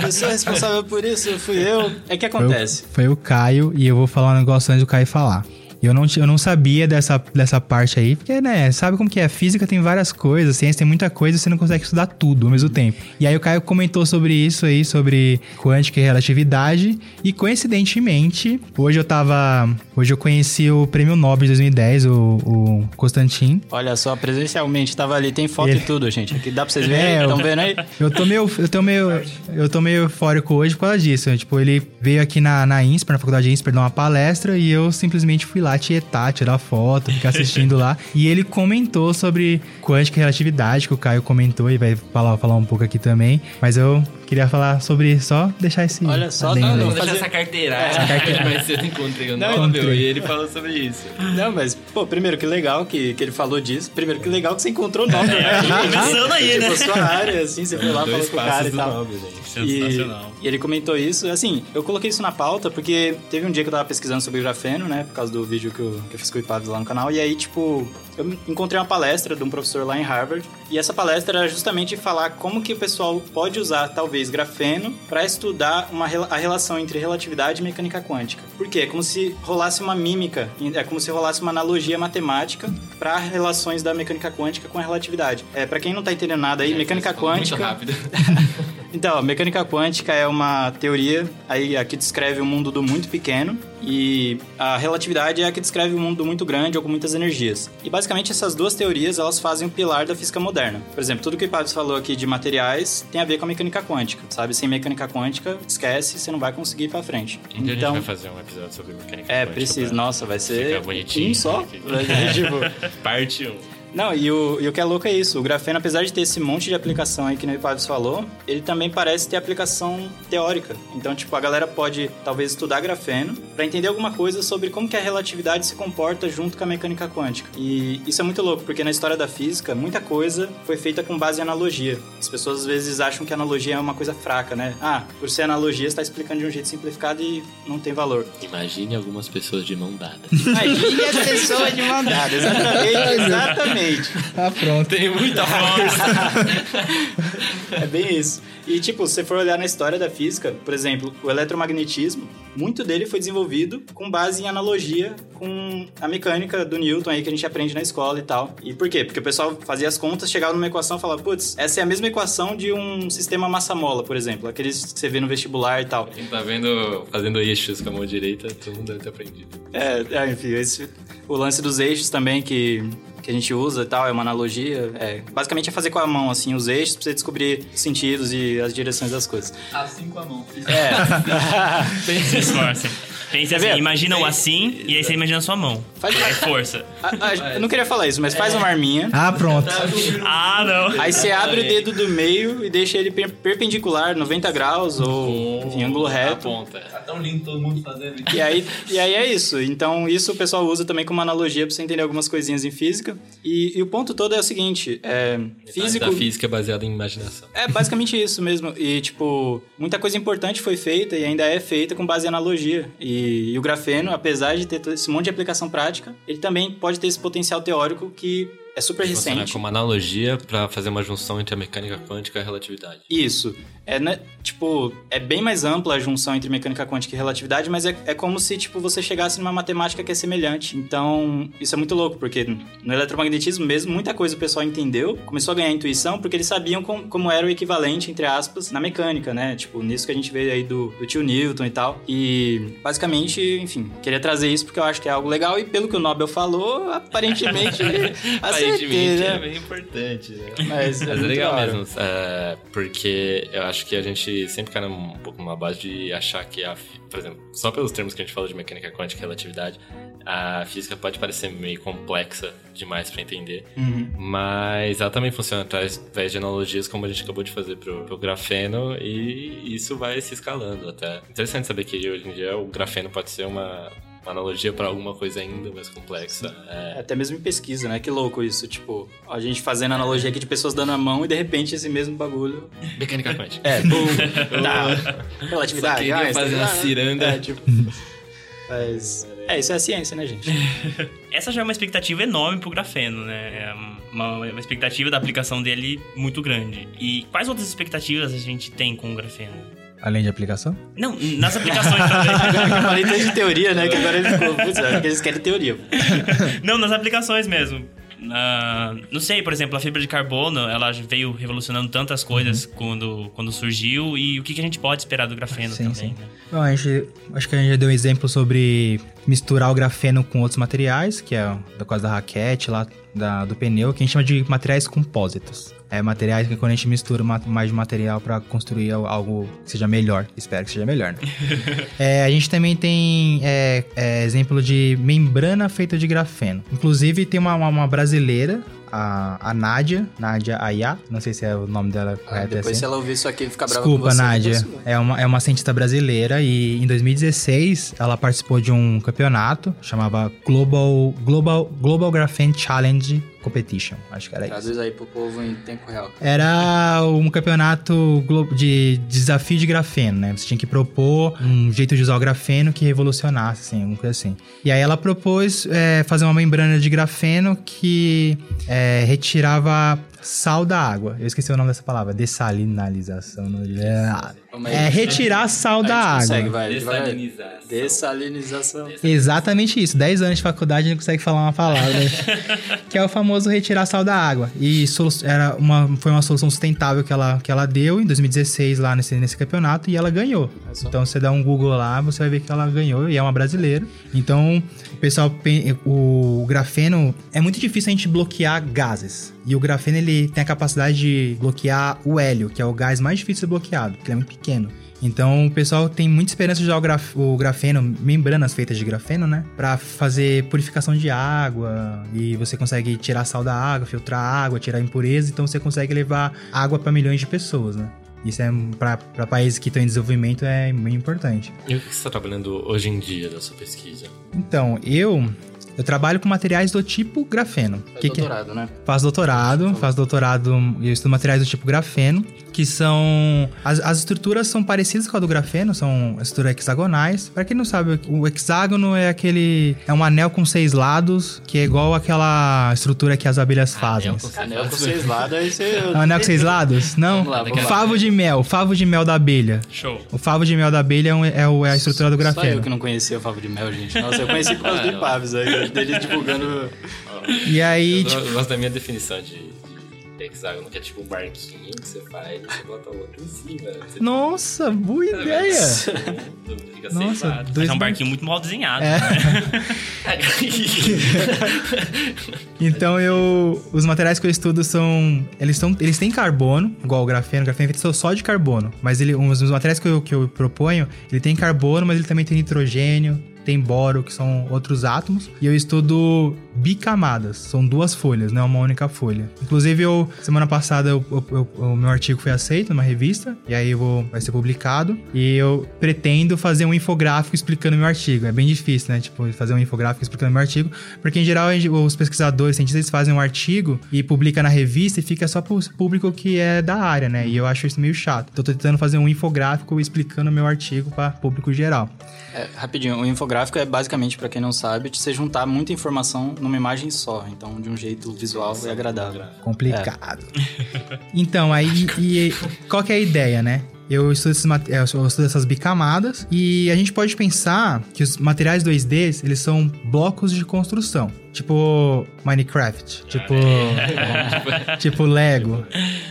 a pessoa responsável por isso fui eu. É que Foi acontece. o, foi o Caio, e eu vou falar um negócio antes do Caio falar. Eu não, eu não sabia dessa, dessa parte aí, porque, né, sabe como que é? Física tem várias coisas, ciência tem muita coisa, você não consegue estudar tudo ao mesmo tempo. E aí o Caio comentou sobre isso aí, sobre quântica e relatividade, e coincidentemente, hoje eu tava... Hoje eu conheci o Prêmio Nobel de 2010, o, o Constantin. Olha só, presencialmente tava ali, tem foto e tudo, gente. Aqui dá pra vocês verem? É, eu- Estão vendo aí? Eu tô meio, eu tô meio, eu tô meio eufórico hoje por causa disso. Tipo, ele veio aqui na, na INSPER, na faculdade de INSPER, dar uma palestra e eu simplesmente fui lá tietar, tirar foto, ficar assistindo lá. E ele comentou sobre quântica e relatividade, que o Caio comentou e vai falar, falar um pouco aqui também. Mas eu queria falar sobre, só deixar esse... Olha só, não, aí. não, deixar essa carteira. Essa carteira. Mais cedo encontrei o Não, Nobel encontrei. e ele falou sobre isso. Não, mas, pô, primeiro que legal que, que ele falou disso. Primeiro que legal que você encontrou o nome, né? Começando aí, né? Tipo, sua área, assim, você foi lá, falou com o cara e tal. Nobel, gente. E, Sensacional. e ele comentou isso. Assim, eu coloquei isso na pauta porque teve um dia que eu tava pesquisando sobre grafeno, né? Por causa do vídeo que eu, que eu fiz com o Ipaves lá no canal. E aí, tipo, eu encontrei uma palestra de um professor lá em Harvard. E essa palestra era justamente falar como que o pessoal pode usar, talvez, talvez grafeno para estudar uma, a relação entre relatividade e mecânica quântica. Por quê? É como se rolasse uma mímica, é como se rolasse uma analogia matemática para relações da mecânica quântica com a relatividade. É, para quem não tá entendendo nada aí, mecânica Falou Muito quântica rápido. [LAUGHS] então, a mecânica quântica é uma teoria aí a que descreve o mundo do muito pequeno e a relatividade é a que descreve o mundo do muito grande ou com muitas energias. E basicamente essas duas teorias elas fazem o pilar da física moderna. Por exemplo, tudo que o Pablo falou aqui de materiais tem a ver com a mecânica quântica, sabe? Sem mecânica quântica, esquece, você não vai conseguir ir pra frente. Um dia a gente então, vai fazer um episódio sobre mecânica é, quântica precisa. pra Nossa, vai ser um só. Tipo, [LAUGHS] Parte 1. Não, e o, e o que é louco é isso. O grafeno, apesar de ter esse monte de aplicação aí que o Pavos falou, ele também parece ter aplicação teórica. Então, tipo, a galera pode talvez estudar grafeno para entender alguma coisa sobre como que a relatividade se comporta junto com a mecânica quântica. E isso é muito louco, porque na história da física, muita coisa foi feita com base em analogia. As pessoas às vezes acham que analogia é uma coisa fraca, né? Ah, por ser analogia, você tá explicando de um jeito simplificado e não tem valor. Imagine algumas pessoas de mão dada. Imagine as pessoas de mão dada. [LAUGHS] Exatamente, exatamente. Ah, [LAUGHS] pronto. Tem muita força. [LAUGHS] É bem isso. E, tipo, se você for olhar na história da física, por exemplo, o eletromagnetismo, muito dele foi desenvolvido com base em analogia com a mecânica do Newton aí que a gente aprende na escola e tal. E por quê? Porque o pessoal fazia as contas, chegava numa equação e falava, putz, essa é a mesma equação de um sistema massa-mola, por exemplo, aqueles que você vê no vestibular e tal. Quem tá vendo, fazendo eixos com a mão direita, todo mundo deve ter aprendido. É, é, enfim, esse, o lance dos eixos também que, que a gente usa e tal, é uma analogia. É, basicamente é fazer com a mão, assim, os eixos pra você descobrir os sentidos e as direções das coisas. Assim com a mão. É. [LAUGHS] Se esforcem. [LAUGHS] Quer assim, imagina o assim e aí você imagina a sua mão. Faz- É força. A- a- eu não queria falar isso, mas faz uma arminha. Ah, pronto. Ah, não. Aí você abre o dedo do meio e deixa ele per- perpendicular, 90 graus ou em ângulo A reto. ponta. Tá tão lindo todo mundo fazendo isso. E aí, e aí é isso. Então, isso o pessoal usa também como analogia pra você entender algumas coisinhas em física. E, e o ponto todo é o seguinte: é, físico. Da física é baseada em imaginação. É basicamente isso mesmo. E, tipo, muita coisa importante foi feita e ainda é feita com base em analogia. E, e o grafeno, apesar de ter esse monte de aplicação prática, ele também pode ter esse potencial teórico que é super Funciona recente. como analogia pra fazer uma junção entre a mecânica quântica e a relatividade. Isso. É, né, tipo, é bem mais ampla a junção entre mecânica quântica e relatividade, mas é, é como se, tipo, você chegasse numa matemática que é semelhante. Então, isso é muito louco, porque no eletromagnetismo mesmo, muita coisa o pessoal entendeu, começou a ganhar intuição, porque eles sabiam com- como era o equivalente, entre aspas, na mecânica, né? Tipo, nisso que a gente vê aí do, do tio Newton e tal. E, basicamente, enfim, queria trazer isso porque eu acho que é algo legal, e pelo que o Nobel falou, aparentemente, [LAUGHS] Aparentemente é né? bem importante, né? Mas, Mas é legal mesmo, é, porque eu acho que a gente sempre cai num- um pouco numa base de achar que a, por exemplo, só pelos termos que a gente fala de mecânica quântica e relatividade, a física pode parecer meio complexa demais pra entender, Uhum. mas ela também funciona através de analogias como a gente acabou de fazer pro, pro grafeno e isso vai se escalando até. Interessante saber que hoje em dia o grafeno pode ser uma, uma analogia pra alguma coisa ainda mais complexa. É, É, Até mesmo em pesquisa, né? Que louco isso. Tipo, a gente fazendo analogia aqui de pessoas dando a mão e de repente esse mesmo bagulho. mecânica quântica. É, [LAUGHS] bum. tá. Relatividade. Só queria fazer uma ah, ciranda. É, tipo. Mas. É, isso é a ciência, né, gente? [LAUGHS] Essa já é uma expectativa enorme pro grafeno, né? É uma, uma expectativa da aplicação dele muito grande. E quais outras expectativas a gente tem com o grafeno? Além de aplicação? Não, nas aplicações também. [LAUGHS] Eu falei tanto de teoria, né? Que agora ele ficou. Putz, acho que eles querem teoria. [LAUGHS] Não, nas aplicações mesmo. Na- não sei, por exemplo, a fibra de carbono, ela veio revolucionando tantas coisas quando, quando surgiu e o que, que a gente pode esperar do grafeno Sim, também. sim. né? Bom, a gente, acho que a gente já deu um exemplo sobre misturar o grafeno com outros materiais, que é da coisa da raquete lá, da, do pneu, que a gente chama de materiais compósitos. É materiais que quando a gente mistura ma- mais de material para construir al- algo que seja melhor. Espero que seja melhor, né? [LAUGHS] É, a gente também tem é, é, exemplo de membrana feita de grafeno. Inclusive, tem uma, uma- uma brasileira, a, a Nádia, Nádia Ayá, não sei se é o nome dela correto. é Depois, assim. se ela ouvir isso aqui ficar brava Desculpa, com você. Nádia. depois- É uma, é uma cientista brasileira e em 2016 ela participou de um campeonato chamava Global, Global, Global Graphene Challenge Competition. Acho que era isso. Traduz aí pro povo em tempo real. Era um campeonato de desafio de grafeno, né? Você tinha que propor um jeito de usar o grafeno que revolucionasse, assim, alguma coisa assim. E aí ela propôs é, fazer uma membrana de grafeno que é, retirava sal da água. Eu esqueci o nome dessa palavra. Dessalinalização. não- É, é retirar sal da água. consegue, vai. devagar. Dessalinização. Dessalinização. Exatamente isso. 10 anos de faculdade não consegue falar uma palavra. [LAUGHS] que é o famoso retirar sal da água. E era uma, foi uma solução sustentável que ela, que ela deu em 2016 lá nesse, nesse campeonato e ela ganhou. Então você dá um Google lá, você vai ver que ela ganhou e é uma brasileira. Então pessoal, o grafeno, é muito difícil a gente bloquear gases. E o grafeno ele tem a capacidade de bloquear o hélio, que é o gás mais difícil de ser bloqueado, porque ele é muito pequeno. Então o pessoal tem muita esperança de usar o, graf- o grafeno, membranas feitas de grafeno, né? Pra fazer purificação de água. E você consegue tirar sal da água, filtrar água, tirar impureza. Então você consegue levar água pra milhões de pessoas, né? Isso é pra países que estão em desenvolvimento é muito importante. E o que você está trabalhando hoje em dia da sua pesquisa? Então, eu eu trabalho com materiais do tipo grafeno. É Que que é? doutorado, né? Faço doutorado, faço doutorado, eu estudo materiais do tipo grafeno, que são... As, as estruturas são parecidas com a do grafeno, são estruturas hexagonais. Pra quem não sabe, o hexágono é aquele... É um anel com seis lados, que é igual aquela estrutura que as abelhas fazem. Anel com seis Anel com lados. seis lados, aí você... É anel com seis lados? [LAUGHS] Não? Vamos lá, vamos lá. Favo de mel, favo de mel da abelha. Show. O favo de mel da abelha é, um- é o- é a estrutura do Só eu grafeno. que não conhecia o Favo de Mel, gente. Nossa, eu conheci por causa do Ipaves, aí, dele divulgando... E aí, Eu gosto da minha definição de, de hexágono, que é tipo um barquinho que você faz e você bota o outro em cima. Nossa, boa ideia! [LAUGHS] Fica Nossa, dois Mas é um barquinho muito mal desenhado. É. né? [LAUGHS] [LAUGHS] Então eu. Os materiais que eu estudo são. Eles, são, eles têm carbono, igual o grafeno. O grafeno é feito só de carbono. Mas ele, os, os materiais que eu, que eu proponho, ele tem carbono, mas ele também tem nitrogênio, tem boro, que são outros átomos. E eu estudo bicamadas. São duas folhas, não é uma única folha. Inclusive, eu, semana passada, eu- eu- o meu artigo foi aceito numa revista. E aí vou, vai ser publicado. E eu pretendo fazer um infográfico explicando meu artigo. É bem difícil, né? Tipo, fazer um infográfico explicando meu artigo. Porque, em geral, os pesquisadores, cientistas, fazem um artigo e publica na revista e fica só pro público que é da área, né? E eu acho isso meio chato. Então, tô tentando fazer um infográfico explicando meu artigo para público geral. É, rapidinho, o infográfico é basicamente, pra quem não sabe, você juntar muita informação numa imagem só. Então, de um jeito visual e agradável. Complicado. [LAUGHS] Então, aí, e, qual que é a ideia, né? Eu estudo, esses, eu estudo essas bicamadas e a gente pode pensar que os materiais 2D, eles são blocos de construção. Tipo Minecraft, tipo, [LAUGHS] tipo Lego.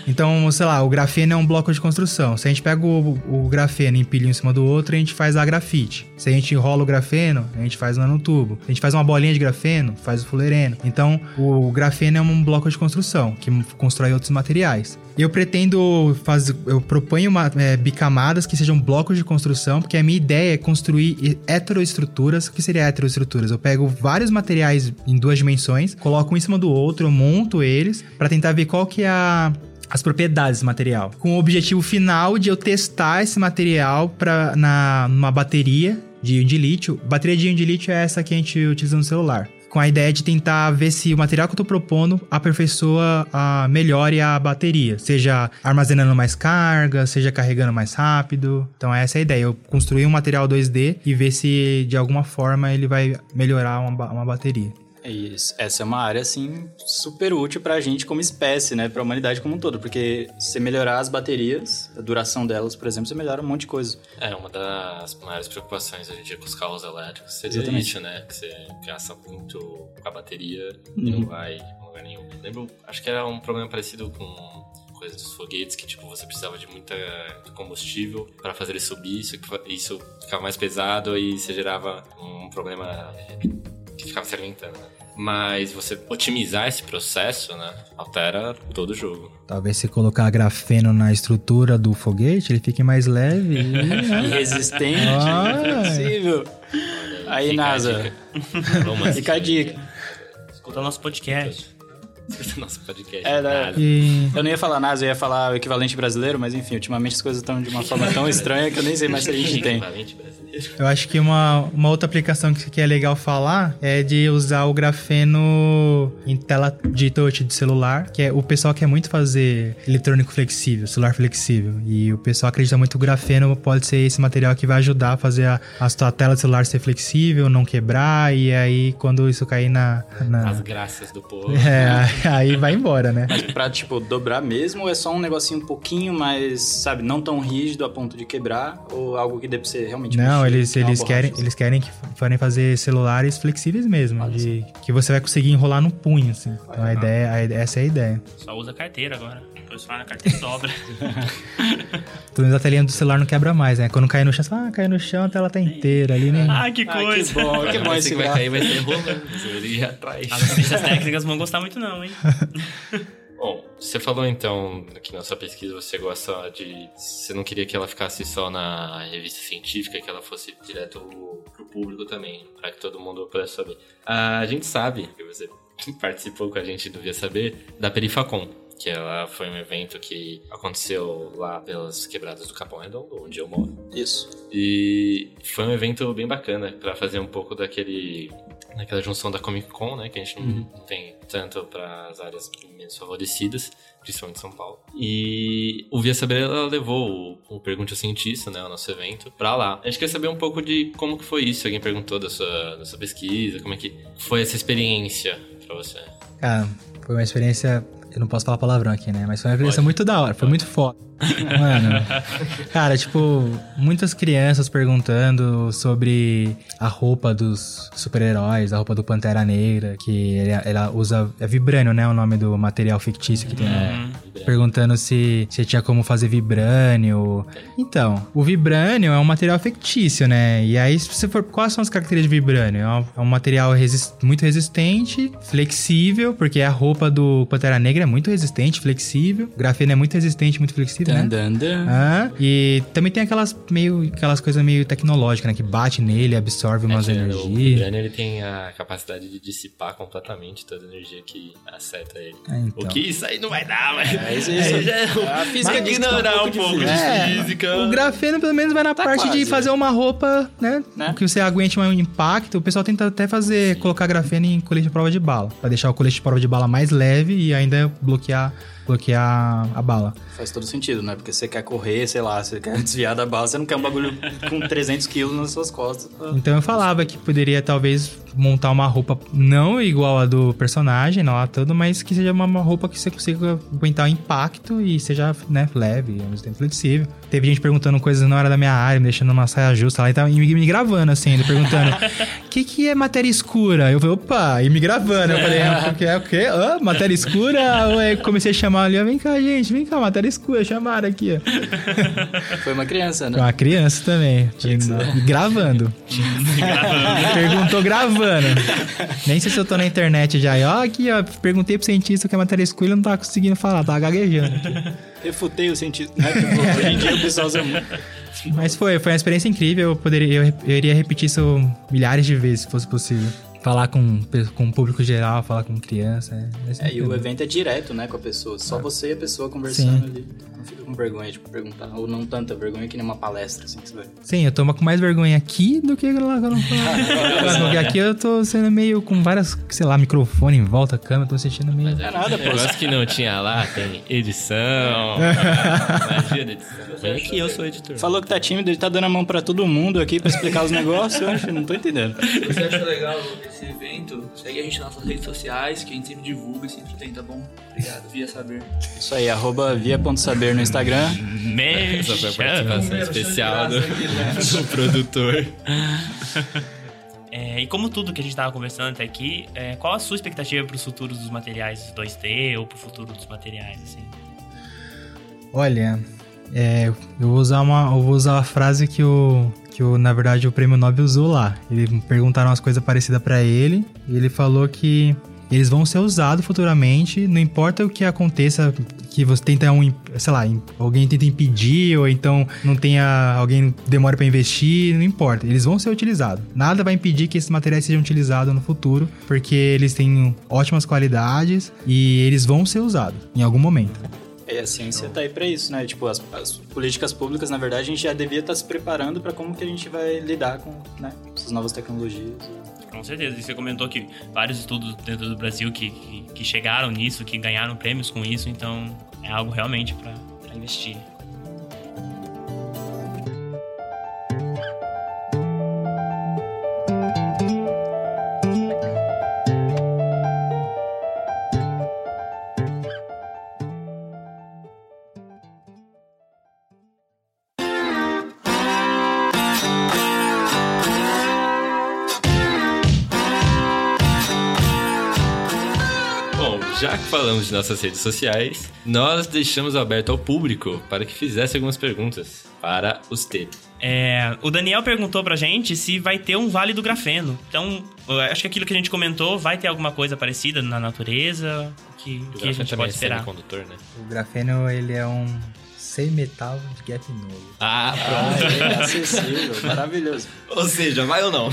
Então, sei lá, o grafeno é um bloco de construção. Se a gente pega o, o grafeno e empilha um em cima do outro, a gente faz a grafite. Se a gente enrola o grafeno, a gente faz o nanotubo. Se a gente faz uma bolinha de grafeno, faz o fulereno. Então, o grafeno é um bloco de construção que constrói outros materiais. Eu pretendo fazer, eu proponho uma, é, bicamadas que sejam blocos de construção, porque a minha ideia é construir heteroestruturas. O que seria heteroestruturas? Eu pego vários materiais em duas dimensões, coloco um em cima do outro, monto eles para tentar ver qual que é a as propriedades do material, com o objetivo final de eu testar esse material para na numa bateria de íon de lítio. Bateria de íon de lítio é essa que a gente utiliza no celular. Com a ideia de tentar ver se o material que eu tô propondo aperfeiçoa, a, melhore a bateria. Seja armazenando mais carga, seja carregando mais rápido. Então essa é a ideia. Eu construir um material 2D e ver se de alguma forma ele vai melhorar uma, uma bateria. Isso. Essa é uma área, assim, super útil pra gente como espécie, né? Pra humanidade como um todo. Porque se você melhorar as baterias, a duração delas, por exemplo, você melhora um monte de coisa. É, uma das maiores preocupações hoje em dia com os carros elétricos seria Exatamente. isso, né? Que você gasta muito com a bateria e não vai em lugar nenhum. Lembro, acho que era um problema parecido com coisa dos foguetes, que tipo, você precisava de muita combustível para fazer ele subir, isso, isso ficava mais pesado e você gerava um problema é, que ficava se alimentando, né? Mas você otimizar esse processo, né, altera todo o jogo. Talvez se colocar grafeno na estrutura do foguete, ele fique mais leve. e? [LAUGHS] E resistente, Ah. flexível. Aí, Fica a NASA. dica. Vamos Fica a dica. Escuta nosso podcast. Nosso podcast. É, né? E Eu não ia falar NASA, eu ia falar o equivalente brasileiro, mas enfim, ultimamente as coisas estão de uma forma tão estranha que eu nem sei mais se a gente tem. Eu acho que uma, uma outra aplicação que, que é legal falar é de usar o grafeno em tela de touch de celular, que é o pessoal quer muito fazer eletrônico flexível, celular flexível. E o pessoal acredita muito que o grafeno pode ser esse material que vai ajudar a fazer a, a sua tela de celular ser flexível, não quebrar, e aí quando isso cair na. na- As graças do povo. é, [LAUGHS] aí vai embora, né? Mas pra, tipo, dobrar mesmo ou é só um negocinho um pouquinho mais, sabe, não tão rígido a ponto de quebrar? Ou algo que dê pra você realmente Não, mexer, eles, eles, querem, assim? eles querem que forem fazer celulares flexíveis mesmo, de, que você vai conseguir enrolar no punho, assim. Então a ideia, a essa é a ideia. Só usa carteira agora. Depois fala na carteira e dobra. [LAUGHS] Pelo menos a telinha do celular não quebra mais, né? Quando cai no chão, você fala, ah, caiu no chão, a tela tá inteira ali, né? ah, que Ah, que coisa. bom, que bom Esse vai cair vai ser rolando. Você vai ir atrás. As técnicas não vão gostar muito não, hein? [LAUGHS] Bom, você falou então que na sua pesquisa você gosta de. Você não queria que ela ficasse só na revista científica, que ela fosse direto pro público também, para que todo mundo pudesse saber. A gente sabe, que você [LAUGHS] participou com a gente do Via Saber, da Perifacom, que ela foi um evento que aconteceu lá pelas quebradas do Capão Redondo, onde eu moro. Isso. E foi um evento bem bacana para fazer um pouco daquele daquela junção da Comic Con, né, que a gente não, não tem tanto para as áreas menos favorecidas, principalmente São Paulo. E o Via Saber ela levou o, o Pergunte ao Cientista, né, o nosso evento, para lá. A gente quer saber um pouco de como que foi isso. Alguém perguntou da sua, da sua pesquisa, como é que foi essa experiência para você? Cara, foi uma experiência. Eu não posso falar palavrão aqui, né? Mas foi uma experiência Pode. muito da hora, foi muito foda. Mano, cara, tipo, muitas crianças perguntando sobre a roupa dos super-heróis, a roupa do Pantera Negra, que ela, ela usa. É Vibrânio, né? O nome do material fictício que tem. É, Perguntando se, se tinha como fazer vibrânio. Então, o vibrânio é um material fictício, né? E aí, se você for. Quais são as características de vibrânio? É um, é um material resis- muito resistente, flexível, porque a roupa do Pantera Negra é muito resistente, flexível. O grafeno é muito resistente, muito flexível, né? Dan, dan. Ah, e também tem aquelas meio aquelas coisas meio tecnológicas, né? Que bate nele, absorve umas É, O energias. Vibranium, ele tem a capacidade de dissipar completamente toda a energia que acerta ele. É, então. O que isso aí não vai dar, mas... É isso, isso. é A física que tá um ignorar pouco um pouco de É, física. O grafeno, pelo menos, vai na Tá parte de quase. fazer uma roupa, né? Né? Que você aguente um impacto. O pessoal tenta até fazer, colocar grafeno em colete de prova de bala. Pra deixar o colete de prova de bala mais leve e ainda bloquear, bloquear a bala. Faz todo sentido, né? Porque você quer correr, sei lá, você quer [LAUGHS] desviar da bala, você não quer um bagulho com 300 quilos nas suas costas. Então eu falava que poderia talvez montar uma roupa não igual a do personagem, não lá todo, mas que seja uma, uma roupa que você consiga aguentar o impacto e seja, né, leve, ao mesmo tempo flexível. Teve gente perguntando coisas não era da minha área, me deixando numa saia justa lá e tava me, me gravando assim, ele perguntando: "O [LAUGHS] que que é matéria escura?" Eu falei: "Opa", e me gravando. Eu falei: "É, o que é o quê? Hã? matéria escura?" Eu aí comecei a chamar ali, ó, "Vem cá, gente, vem cá, matéria escura, chamaram aqui, ó". [LAUGHS] Foi uma criança, né? Uma criança também. E gravando. [LAUGHS] Perguntou gravando. Nem sei se eu tô na internet já. Ó, aqui, ó. Perguntei pro cientista que a matéria escura ele não tava conseguindo falar, tava gaguejando. aqui. Refutei o cientista. Né? Tipo, hoje em dia o pessoal usa muito. Mas foi, foi uma experiência incrível. Eu, poderia, eu, eu iria repetir isso milhares de vezes, se fosse possível. Falar com, com o público geral, falar com criança. É, é É, e o evento é direto, né, com a pessoa. Só você e a pessoa conversando Sim. ali. Não fica com vergonha de perguntar. Ou não tanta vergonha que nem uma palestra, assim, que você vai. Sim, eu tô com mais vergonha aqui do que lá quando eu falo. Porque aqui eu tô sendo meio com várias, sei lá, microfone em volta, câmera, tô sentindo meio. É nada, pô. Negócio que não tinha lá, tem edição, [LAUGHS] magia da edição. Vem que eu sou editor. Falou que tá tímido, ele tá dando a mão pra todo mundo aqui pra explicar os negócios. Eu acho, não tô entendendo. Você achou legal evento, segue a gente nas nossas redes sociais, que a gente sempre divulga e sempre tem, tá bom? Obrigado, via saber. Isso aí, arroba via.saber no Instagram. Essa foi a participação especial do, [LAUGHS] do produtor. [LAUGHS] É, e como tudo que a gente tava conversando até aqui, é, qual a sua expectativa para os futuros dos materiais 2D ou pro futuro dos materiais, assim? Olha, é, eu vou usar uma, eu vou usar a frase que o que o, na verdade o Prêmio Nobel usou lá. Ele perguntaram umas coisas parecidas pra ele e ele falou que eles vão ser usados futuramente, não importa o que aconteça, que você tenta um, sei lá, alguém tenta impedir ou então não tenha alguém demore pra investir, não importa, eles vão ser utilizados. Nada vai impedir que esses materiais sejam utilizados no futuro, porque eles têm ótimas qualidades e eles vão ser usados em algum momento. E a ciência tá aí pra isso, né? Tipo, as, as políticas públicas, na verdade, a gente já devia estar se preparando pra como que a gente vai lidar com né, essas novas tecnologias. Com certeza. E você comentou que vários estudos dentro do Brasil que, que, que chegaram nisso, que ganharam prêmios com isso, então é algo realmente para investir. Já que falamos de nossas redes sociais, nós deixamos aberto ao público para que fizesse algumas perguntas para os T. É, o Daniel perguntou pra gente se vai ter um vale do grafeno. Então, eu acho que aquilo que a gente comentou, vai ter alguma coisa parecida na natureza que, O que a gente também pode é esperar. né? O grafeno, ele é um sem-metal de gap nulo. Ah, Ah, é acessível, maravilhoso. [LAUGHS] Ou seja, vai ou não?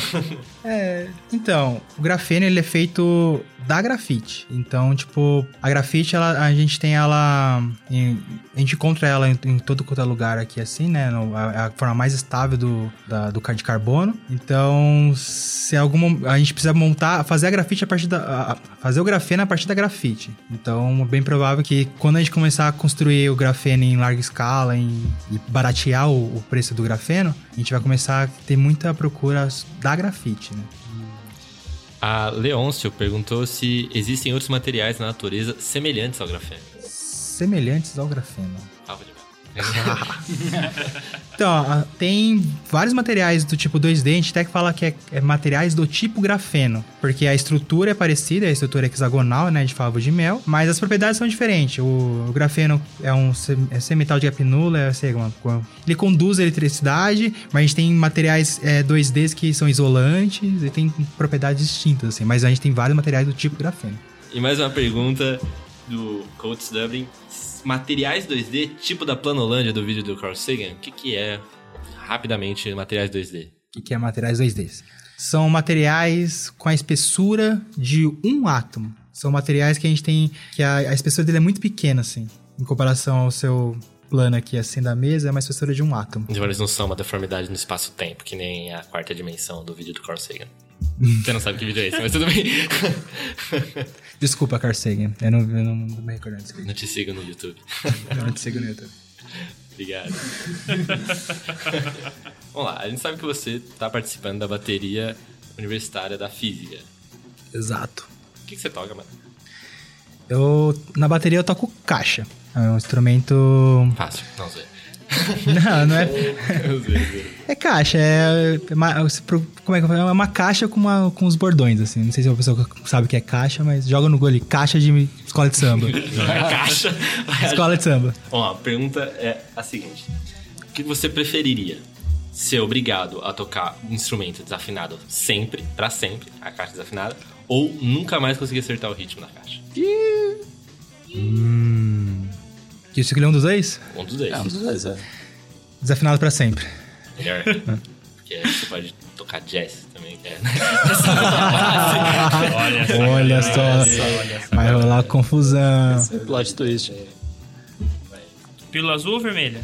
É, então, o grafeno ele é feito da grafite. Então, tipo, a grafite ela, a gente tem ela em- a gente encontra ela em, em todo quanto é lugar aqui assim, né? No- a, a forma mais estável do da, do de carbono. Então, se alguma a gente precisa montar, fazer a grafite a partir da a- fazer o grafeno a partir da grafite. Então, é bem provável que quando a gente começar a construir o grafeno em larga escala em, e baratear o, o preço do grafeno, a gente vai começar a ter muita procura da grafite, né? A Leôncio perguntou se existem outros materiais na natureza semelhantes ao grafeno. semelhantes ao grafeno. [LAUGHS] Então, tem vários materiais do tipo 2D, a gente até que fala que é, é materiais do tipo grafeno, porque a estrutura é parecida, a estrutura é hexagonal, né, de favo de mel, mas as propriedades são diferentes. O, o grafeno é um é semimetal de gap nulo, é, sei, uma- ele conduz a eletricidade, mas a gente tem materiais é, 2Ds que são isolantes e tem propriedades distintas, assim, mas a gente tem vários materiais do tipo grafeno. E mais uma pergunta do Coates Dublin. Materiais 2D, tipo da Planolândia do vídeo do Carl Sagan, o que, que é, rapidamente, materiais 2D? O que que é materiais 2Ds? São materiais com a espessura de um átomo. São materiais que a gente tem. que a, a espessura dele é muito pequena, assim. Em comparação ao seu plano aqui, assim, da mesa, é uma espessura de um átomo. Então eles não são uma deformidade no espaço-tempo, que nem a quarta dimensão do vídeo do Carl Sagan. [LAUGHS] Você não sabe que vídeo é esse, mas tudo bem. [LAUGHS] Desculpa, Carl Sagan. Eu não, eu não, não me recordo vídeo. Não te sigo no YouTube. Eu não te sigo no YouTube. Obrigado. [LAUGHS] Vamos lá, a gente sabe que você está participando da bateria universitária da física. Exato. O que, que você toca, mano? Eu, na bateria eu toco caixa. É um instrumento... Fácil, não sei. [LAUGHS] Não, não é... [LAUGHS] É caixa, é, é uma, se pro- como é que eu falo? É uma caixa com, uma, com os bordões, assim. Não sei se a pessoa sabe o que é caixa, mas joga no gole caixa de escola de samba. [LAUGHS] Caixa. escola de samba. Lá, a pergunta é a seguinte: O que você preferiria? Ser obrigado a tocar um instrumento desafinado sempre, pra sempre, a caixa desafinada, ou nunca mais conseguir acertar o ritmo na caixa? Que isso que um dos dois? Um dos dois. É, um dos dois, é. Desafinado pra sempre. Melhor. [LAUGHS] Porque você pode tocar jazz também, que [LAUGHS] é. Olha só. Vai rolar confusão. Plot twist. Pílula azul ou vermelha?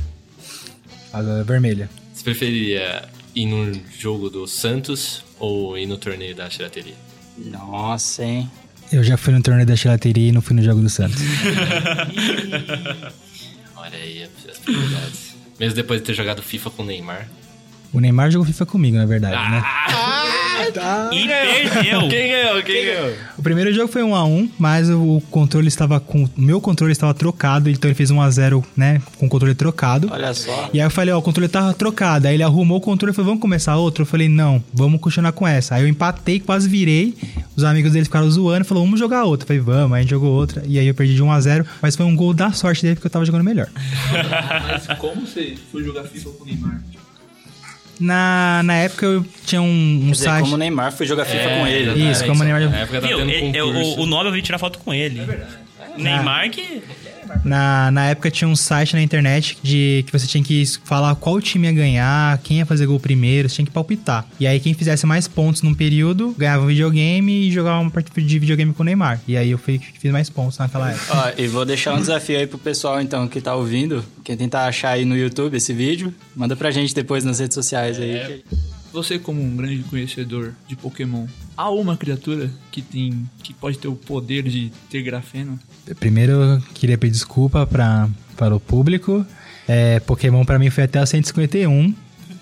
Agora vermelha. Você preferiria ir num jogo do Santos ou ir no torneio da Chirateria? Nossa, hein? Eu já fui no torneio da Chilateria e não fui no jogo do Santos. [LAUGHS] Olha aí as prioridades. Mesmo depois de ter jogado FIFA com o Neymar. O Neymar jogou FIFA comigo, na verdade, né? E perdeu! Quem ganhou? Quem ganhou? O primeiro jogo foi 1 a 1 mas o controle estava com. O meu controle estava trocado, então ele fez 1 a 0 né? Com o controle trocado. Olha só. E aí eu falei, ó, o controle tá trocado. Aí ele arrumou o controle e falou, vamos começar outro? Eu falei, não, vamos continuar com essa. Aí eu empatei, quase virei. Os amigos dele ficaram zoando e falou, vamos jogar outra. Eu falei, vamos. Aí a gente jogou outra. E aí eu perdi de 1 a 0 mas foi um gol da sorte dele porque eu tava jogando melhor. [LAUGHS] Mas como você foi jogar FIFA com o Neymar? Na, na época eu tinha um, um dizer, site. como o Neymar foi jogar FIFA com ele. Isso, como o Neymar. Na época Viu? concurso. o, o nome eu vi tirar foto com ele. Neymar que. Na, na época tinha um site na internet de que você tinha que falar qual time ia ganhar, quem ia fazer gol primeiro, você tinha que palpitar. E aí quem fizesse mais pontos num período ganhava um videogame e jogava uma partida de videogame com o Neymar. E aí eu fui que fiz mais pontos naquela época. Ó, e vou deixar um desafio aí pro pessoal, então, que tá ouvindo. Quem tentar achar aí no YouTube esse vídeo, manda pra gente depois nas redes sociais aí. Você, como um grande conhecedor de Pokémon, há uma criatura que tem. que pode ter o poder de ter grafeno? Primeiro eu queria pedir desculpa pra, para o público. É, Pokémon pra mim foi até o 151.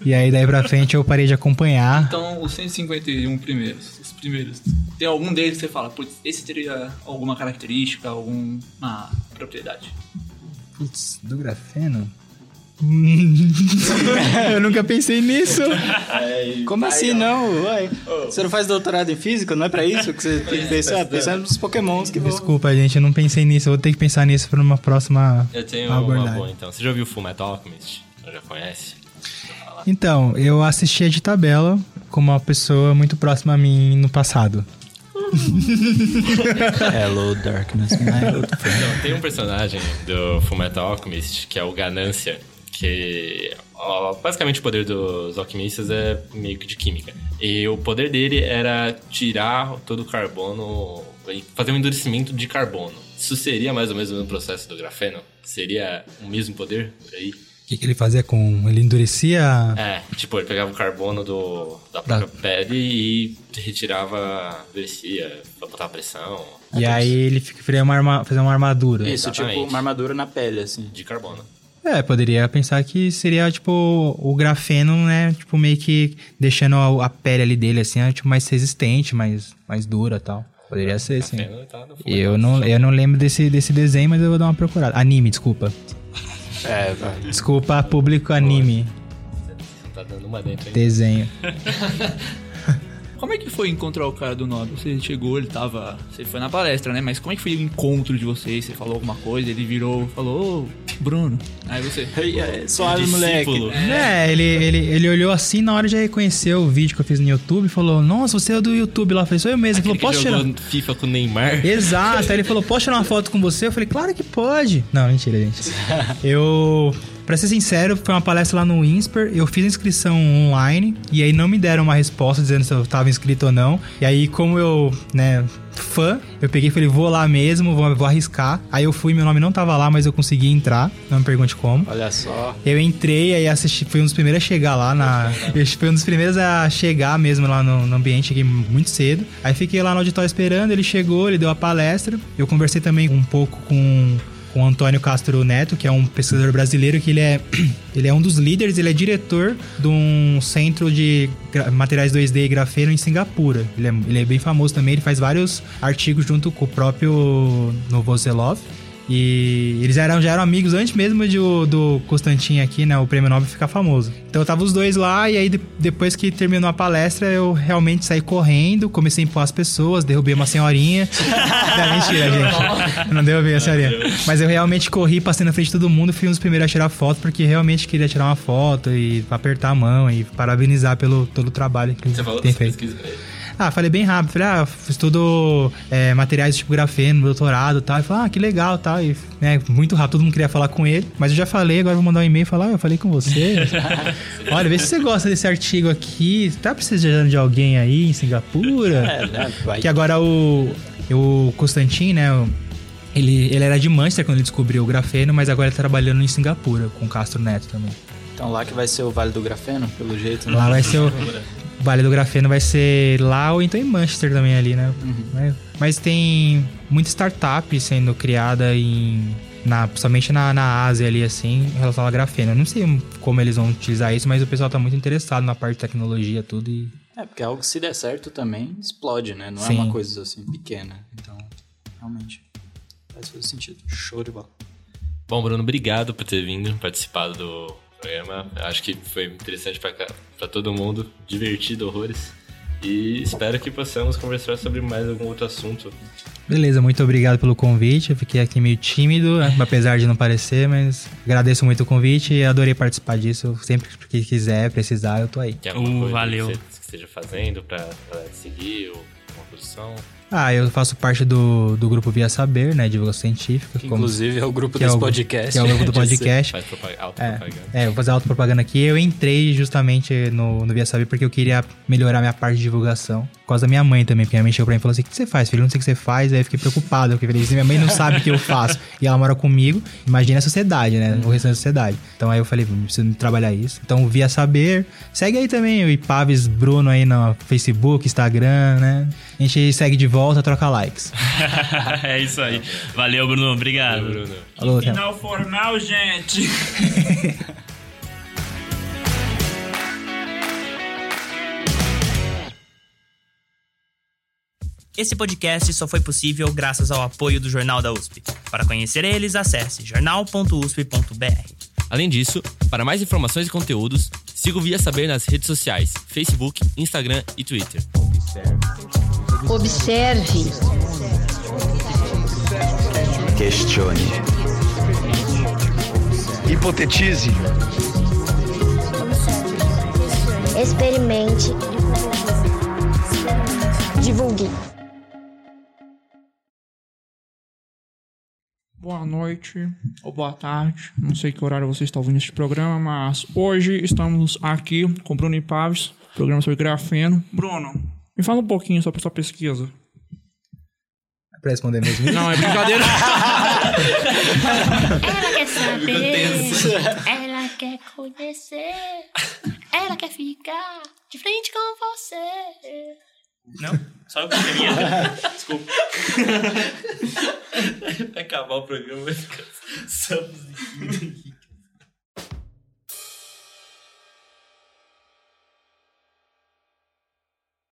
E aí daí pra frente eu parei de acompanhar. Então, os 151 primeiros, os primeiros. Tem algum deles que você fala, putz, esse teria alguma característica, alguma propriedade? Putz, do grafeno? Eu nunca pensei nisso. Como assim não? Ué, Você não faz doutorado em física? Não é pra isso que você tem que pensar? Pensar nos pokémons que vão... Desculpa, gente, eu não pensei nisso. Eu vou ter que pensar nisso pra uma próxima Eu tenho uma abordagem. boa então. Você já ouviu Fullmetal Alchemist? Ou já conhece? Então, eu assistia de tabela com uma pessoa muito próxima a mim no passado. [LAUGHS] Hello, darkness, my old friend. Então, tem um personagem do Fullmetal Alchemist que é o Ganância, que ó, basicamente o poder dos alquimistas é meio que de química. E o poder dele era tirar todo o carbono e fazer um endurecimento de carbono. Isso seria mais ou menos no processo do grafeno? Seria o mesmo poder por aí? O que, que ele fazia com. Ele endurecia. É, tipo, ele pegava o carbono do, da própria pele e retirava, endurecia, botava pressão. E aí ele ficaria uma arma, fazer uma armadura. Isso, tipo Exatamente. uma armadura na pele, assim. De carbono. É, poderia pensar que seria, tipo, o grafeno, né? Tipo, meio que deixando a, a pele ali dele, assim, é, tipo, mais resistente, mais, mais dura e tal. Poderia ser, sim. Tá eu Fullmetal. não, eu não lembro desse, desse desenho, mas eu vou dar uma procurada. Anime, desculpa. É, [LAUGHS] vai. Desculpa, público anime. Tá dando uma dentro aí. Desenho. [LAUGHS] Como é que foi encontrar o cara do Nobre? Você chegou, ele tava. Você foi na palestra, né? Mas como é que foi o encontro de vocês? Você falou alguma coisa, ele virou, falou, Bruno. Aí você. Ei, é, Suave, moleque. Discípulo. É, ele, ele, ele olhou assim, na hora já reconheceu o vídeo que eu fiz no YouTube e falou: Nossa, você é do YouTube lá. Eu falei: Sou eu mesmo. Ele falou: Posso tirar. FIFA com o Neymar. Exato, aí ele falou: Posso tirar uma foto com você? Eu falei: Claro que pode. Não, mentira, gente. [LAUGHS] Eu. Pra ser sincero, foi uma palestra lá no INSPER, eu fiz a inscrição online e aí não me deram uma resposta dizendo se eu tava inscrito ou não. E aí, como eu, né, fã, eu peguei e falei, vou lá mesmo, vou, vou arriscar. Aí eu fui, meu nome não tava lá, mas eu consegui entrar, não me pergunte como. Olha só. Eu entrei, aí assisti, fui um dos primeiros a chegar lá na. [LAUGHS] Eu fui um dos primeiros a chegar mesmo lá no, no ambiente, cheguei muito cedo. Aí fiquei lá no auditório esperando, ele chegou, ele deu a palestra. Eu conversei também um pouco com com o Antônio Castro Neto, que é um pesquisador brasileiro que ele é, [CLEARS THROAT] ele é um dos líderes, ele é diretor de um centro de materiais 2D e grafeno em Singapura. Ele é, ele é bem famoso também, ele faz vários artigos junto com o próprio Novoselov. E eles eram, já eram amigos antes mesmo de, o- do Constantin aqui, né? O prêmio Nobel ficar famoso. Então eu tava os dois lá, e aí de- depois que terminou a palestra, eu realmente saí correndo, comecei a empurrar as pessoas, derrubei uma senhorinha. [LAUGHS] Não, mentira, gente. Eu não derrubei a senhorinha. Mas eu realmente corri, passei na frente de todo mundo, fui um dos primeiros a tirar foto, porque realmente queria tirar uma foto e apertar a mão e parabenizar pelo todo o trabalho que Você falou tem feito. pesquisa. Ah, falei bem rápido. Falei, ah, estudo é, materiais tipo grafeno, doutorado e tal. Ele falou, ah, que legal tal. E, né, muito rápido, todo mundo queria falar com ele. Mas eu já falei, agora vou mandar um e-mail e falar, ah, eu falei com você. [LAUGHS] Olha, vê se você gosta desse artigo aqui. Tá precisando de alguém aí em Singapura? É, né? Vai. Que agora o, o Constantin, né? o- Ele, ele era de Manchester quando ele descobriu o grafeno, mas agora ele tá trabalhando em Singapura com o Castro Neto também. Então lá que vai ser o Vale do Grafeno, pelo jeito. né? Lá vai ser o. [LAUGHS] o Vale do Grafeno vai ser lá ou então em Manchester também ali, né? Mas- Mas tem muita startup sendo criada em. Na, principalmente na, na Ásia ali, assim, em relação ao grafeno. Eu não sei como eles vão utilizar isso, mas o pessoal tá muito interessado na parte de tecnologia tudo e. É, porque algo que se der certo também explode, né? Não Sim. é uma coisa assim pequena. Então, realmente, faz todo sentido. Show de bola. Bom, Bruno, obrigado por ter vindo, participado do programa. Acho que foi interessante pra, cá- pra todo mundo, divertido horrores. E espero que possamos conversar sobre mais algum outro assunto. Beleza, muito obrigado pelo convite. Eu fiquei aqui meio tímido, [LAUGHS] apesar de não parecer, mas agradeço muito o convite e adorei participar disso. Sempre que quiser, precisar, eu tô aí. Tem alguma Uh, coisa valeu. que você esteja fazendo pra, pra seguir ou uma produção? Ah, eu faço parte do, do grupo Via Saber, né? Divulgação científica. Que, como- inclusive é o grupo que é desse o- podcast. Que é o grupo do [LAUGHS] podcast. Faz É, autopropaganda. é, vou fazer autopropaganda aqui. Eu entrei justamente no, no Via Saber porque eu queria melhorar minha parte de divulgação. Por causa da minha mãe também, porque minha mãe chegou pra mim e falou assim: O que você faz, filho? Eu não sei o que você faz. Aí eu fiquei preocupado, porque falei: Se minha mãe não sabe o que eu faço [LAUGHS] e ela mora comigo, imagina a sociedade, né? O restante da sociedade. Então aí eu falei: Preciso trabalhar isso. Então, Via Saber. Segue aí também o Ipaves Bruno aí no Facebook, Instagram, né? A gente segue de volta, troca likes. [LAUGHS] é isso aí. Valeu, Bruno. Obrigado. Bruno. Alô. Final formal, gente! [LAUGHS] Esse podcast só foi possível graças ao apoio do Jornal da USP. Para conhecer eles, acesse jornal.usp.br. Além disso, Para mais informações e conteúdos, siga o Via Saber nas redes sociais: Facebook, Instagram e Twitter. Observe. Questione. Hipotetize. Experimente. Divulgue. Boa noite ou boa tarde, não sei que horário você está ouvindo este programa, mas hoje estamos aqui com Bruno e Paves, programa sobre grafeno. Bruno, me fala um pouquinho sobre a sua pesquisa. É pra responder mesmo? Não, é brincadeira. Ela quer saber, ela quer conhecer, ela quer ficar de frente com você. Não? Só eu que queria. Desculpa. [LAUGHS] Acabar o programa, vai ficar.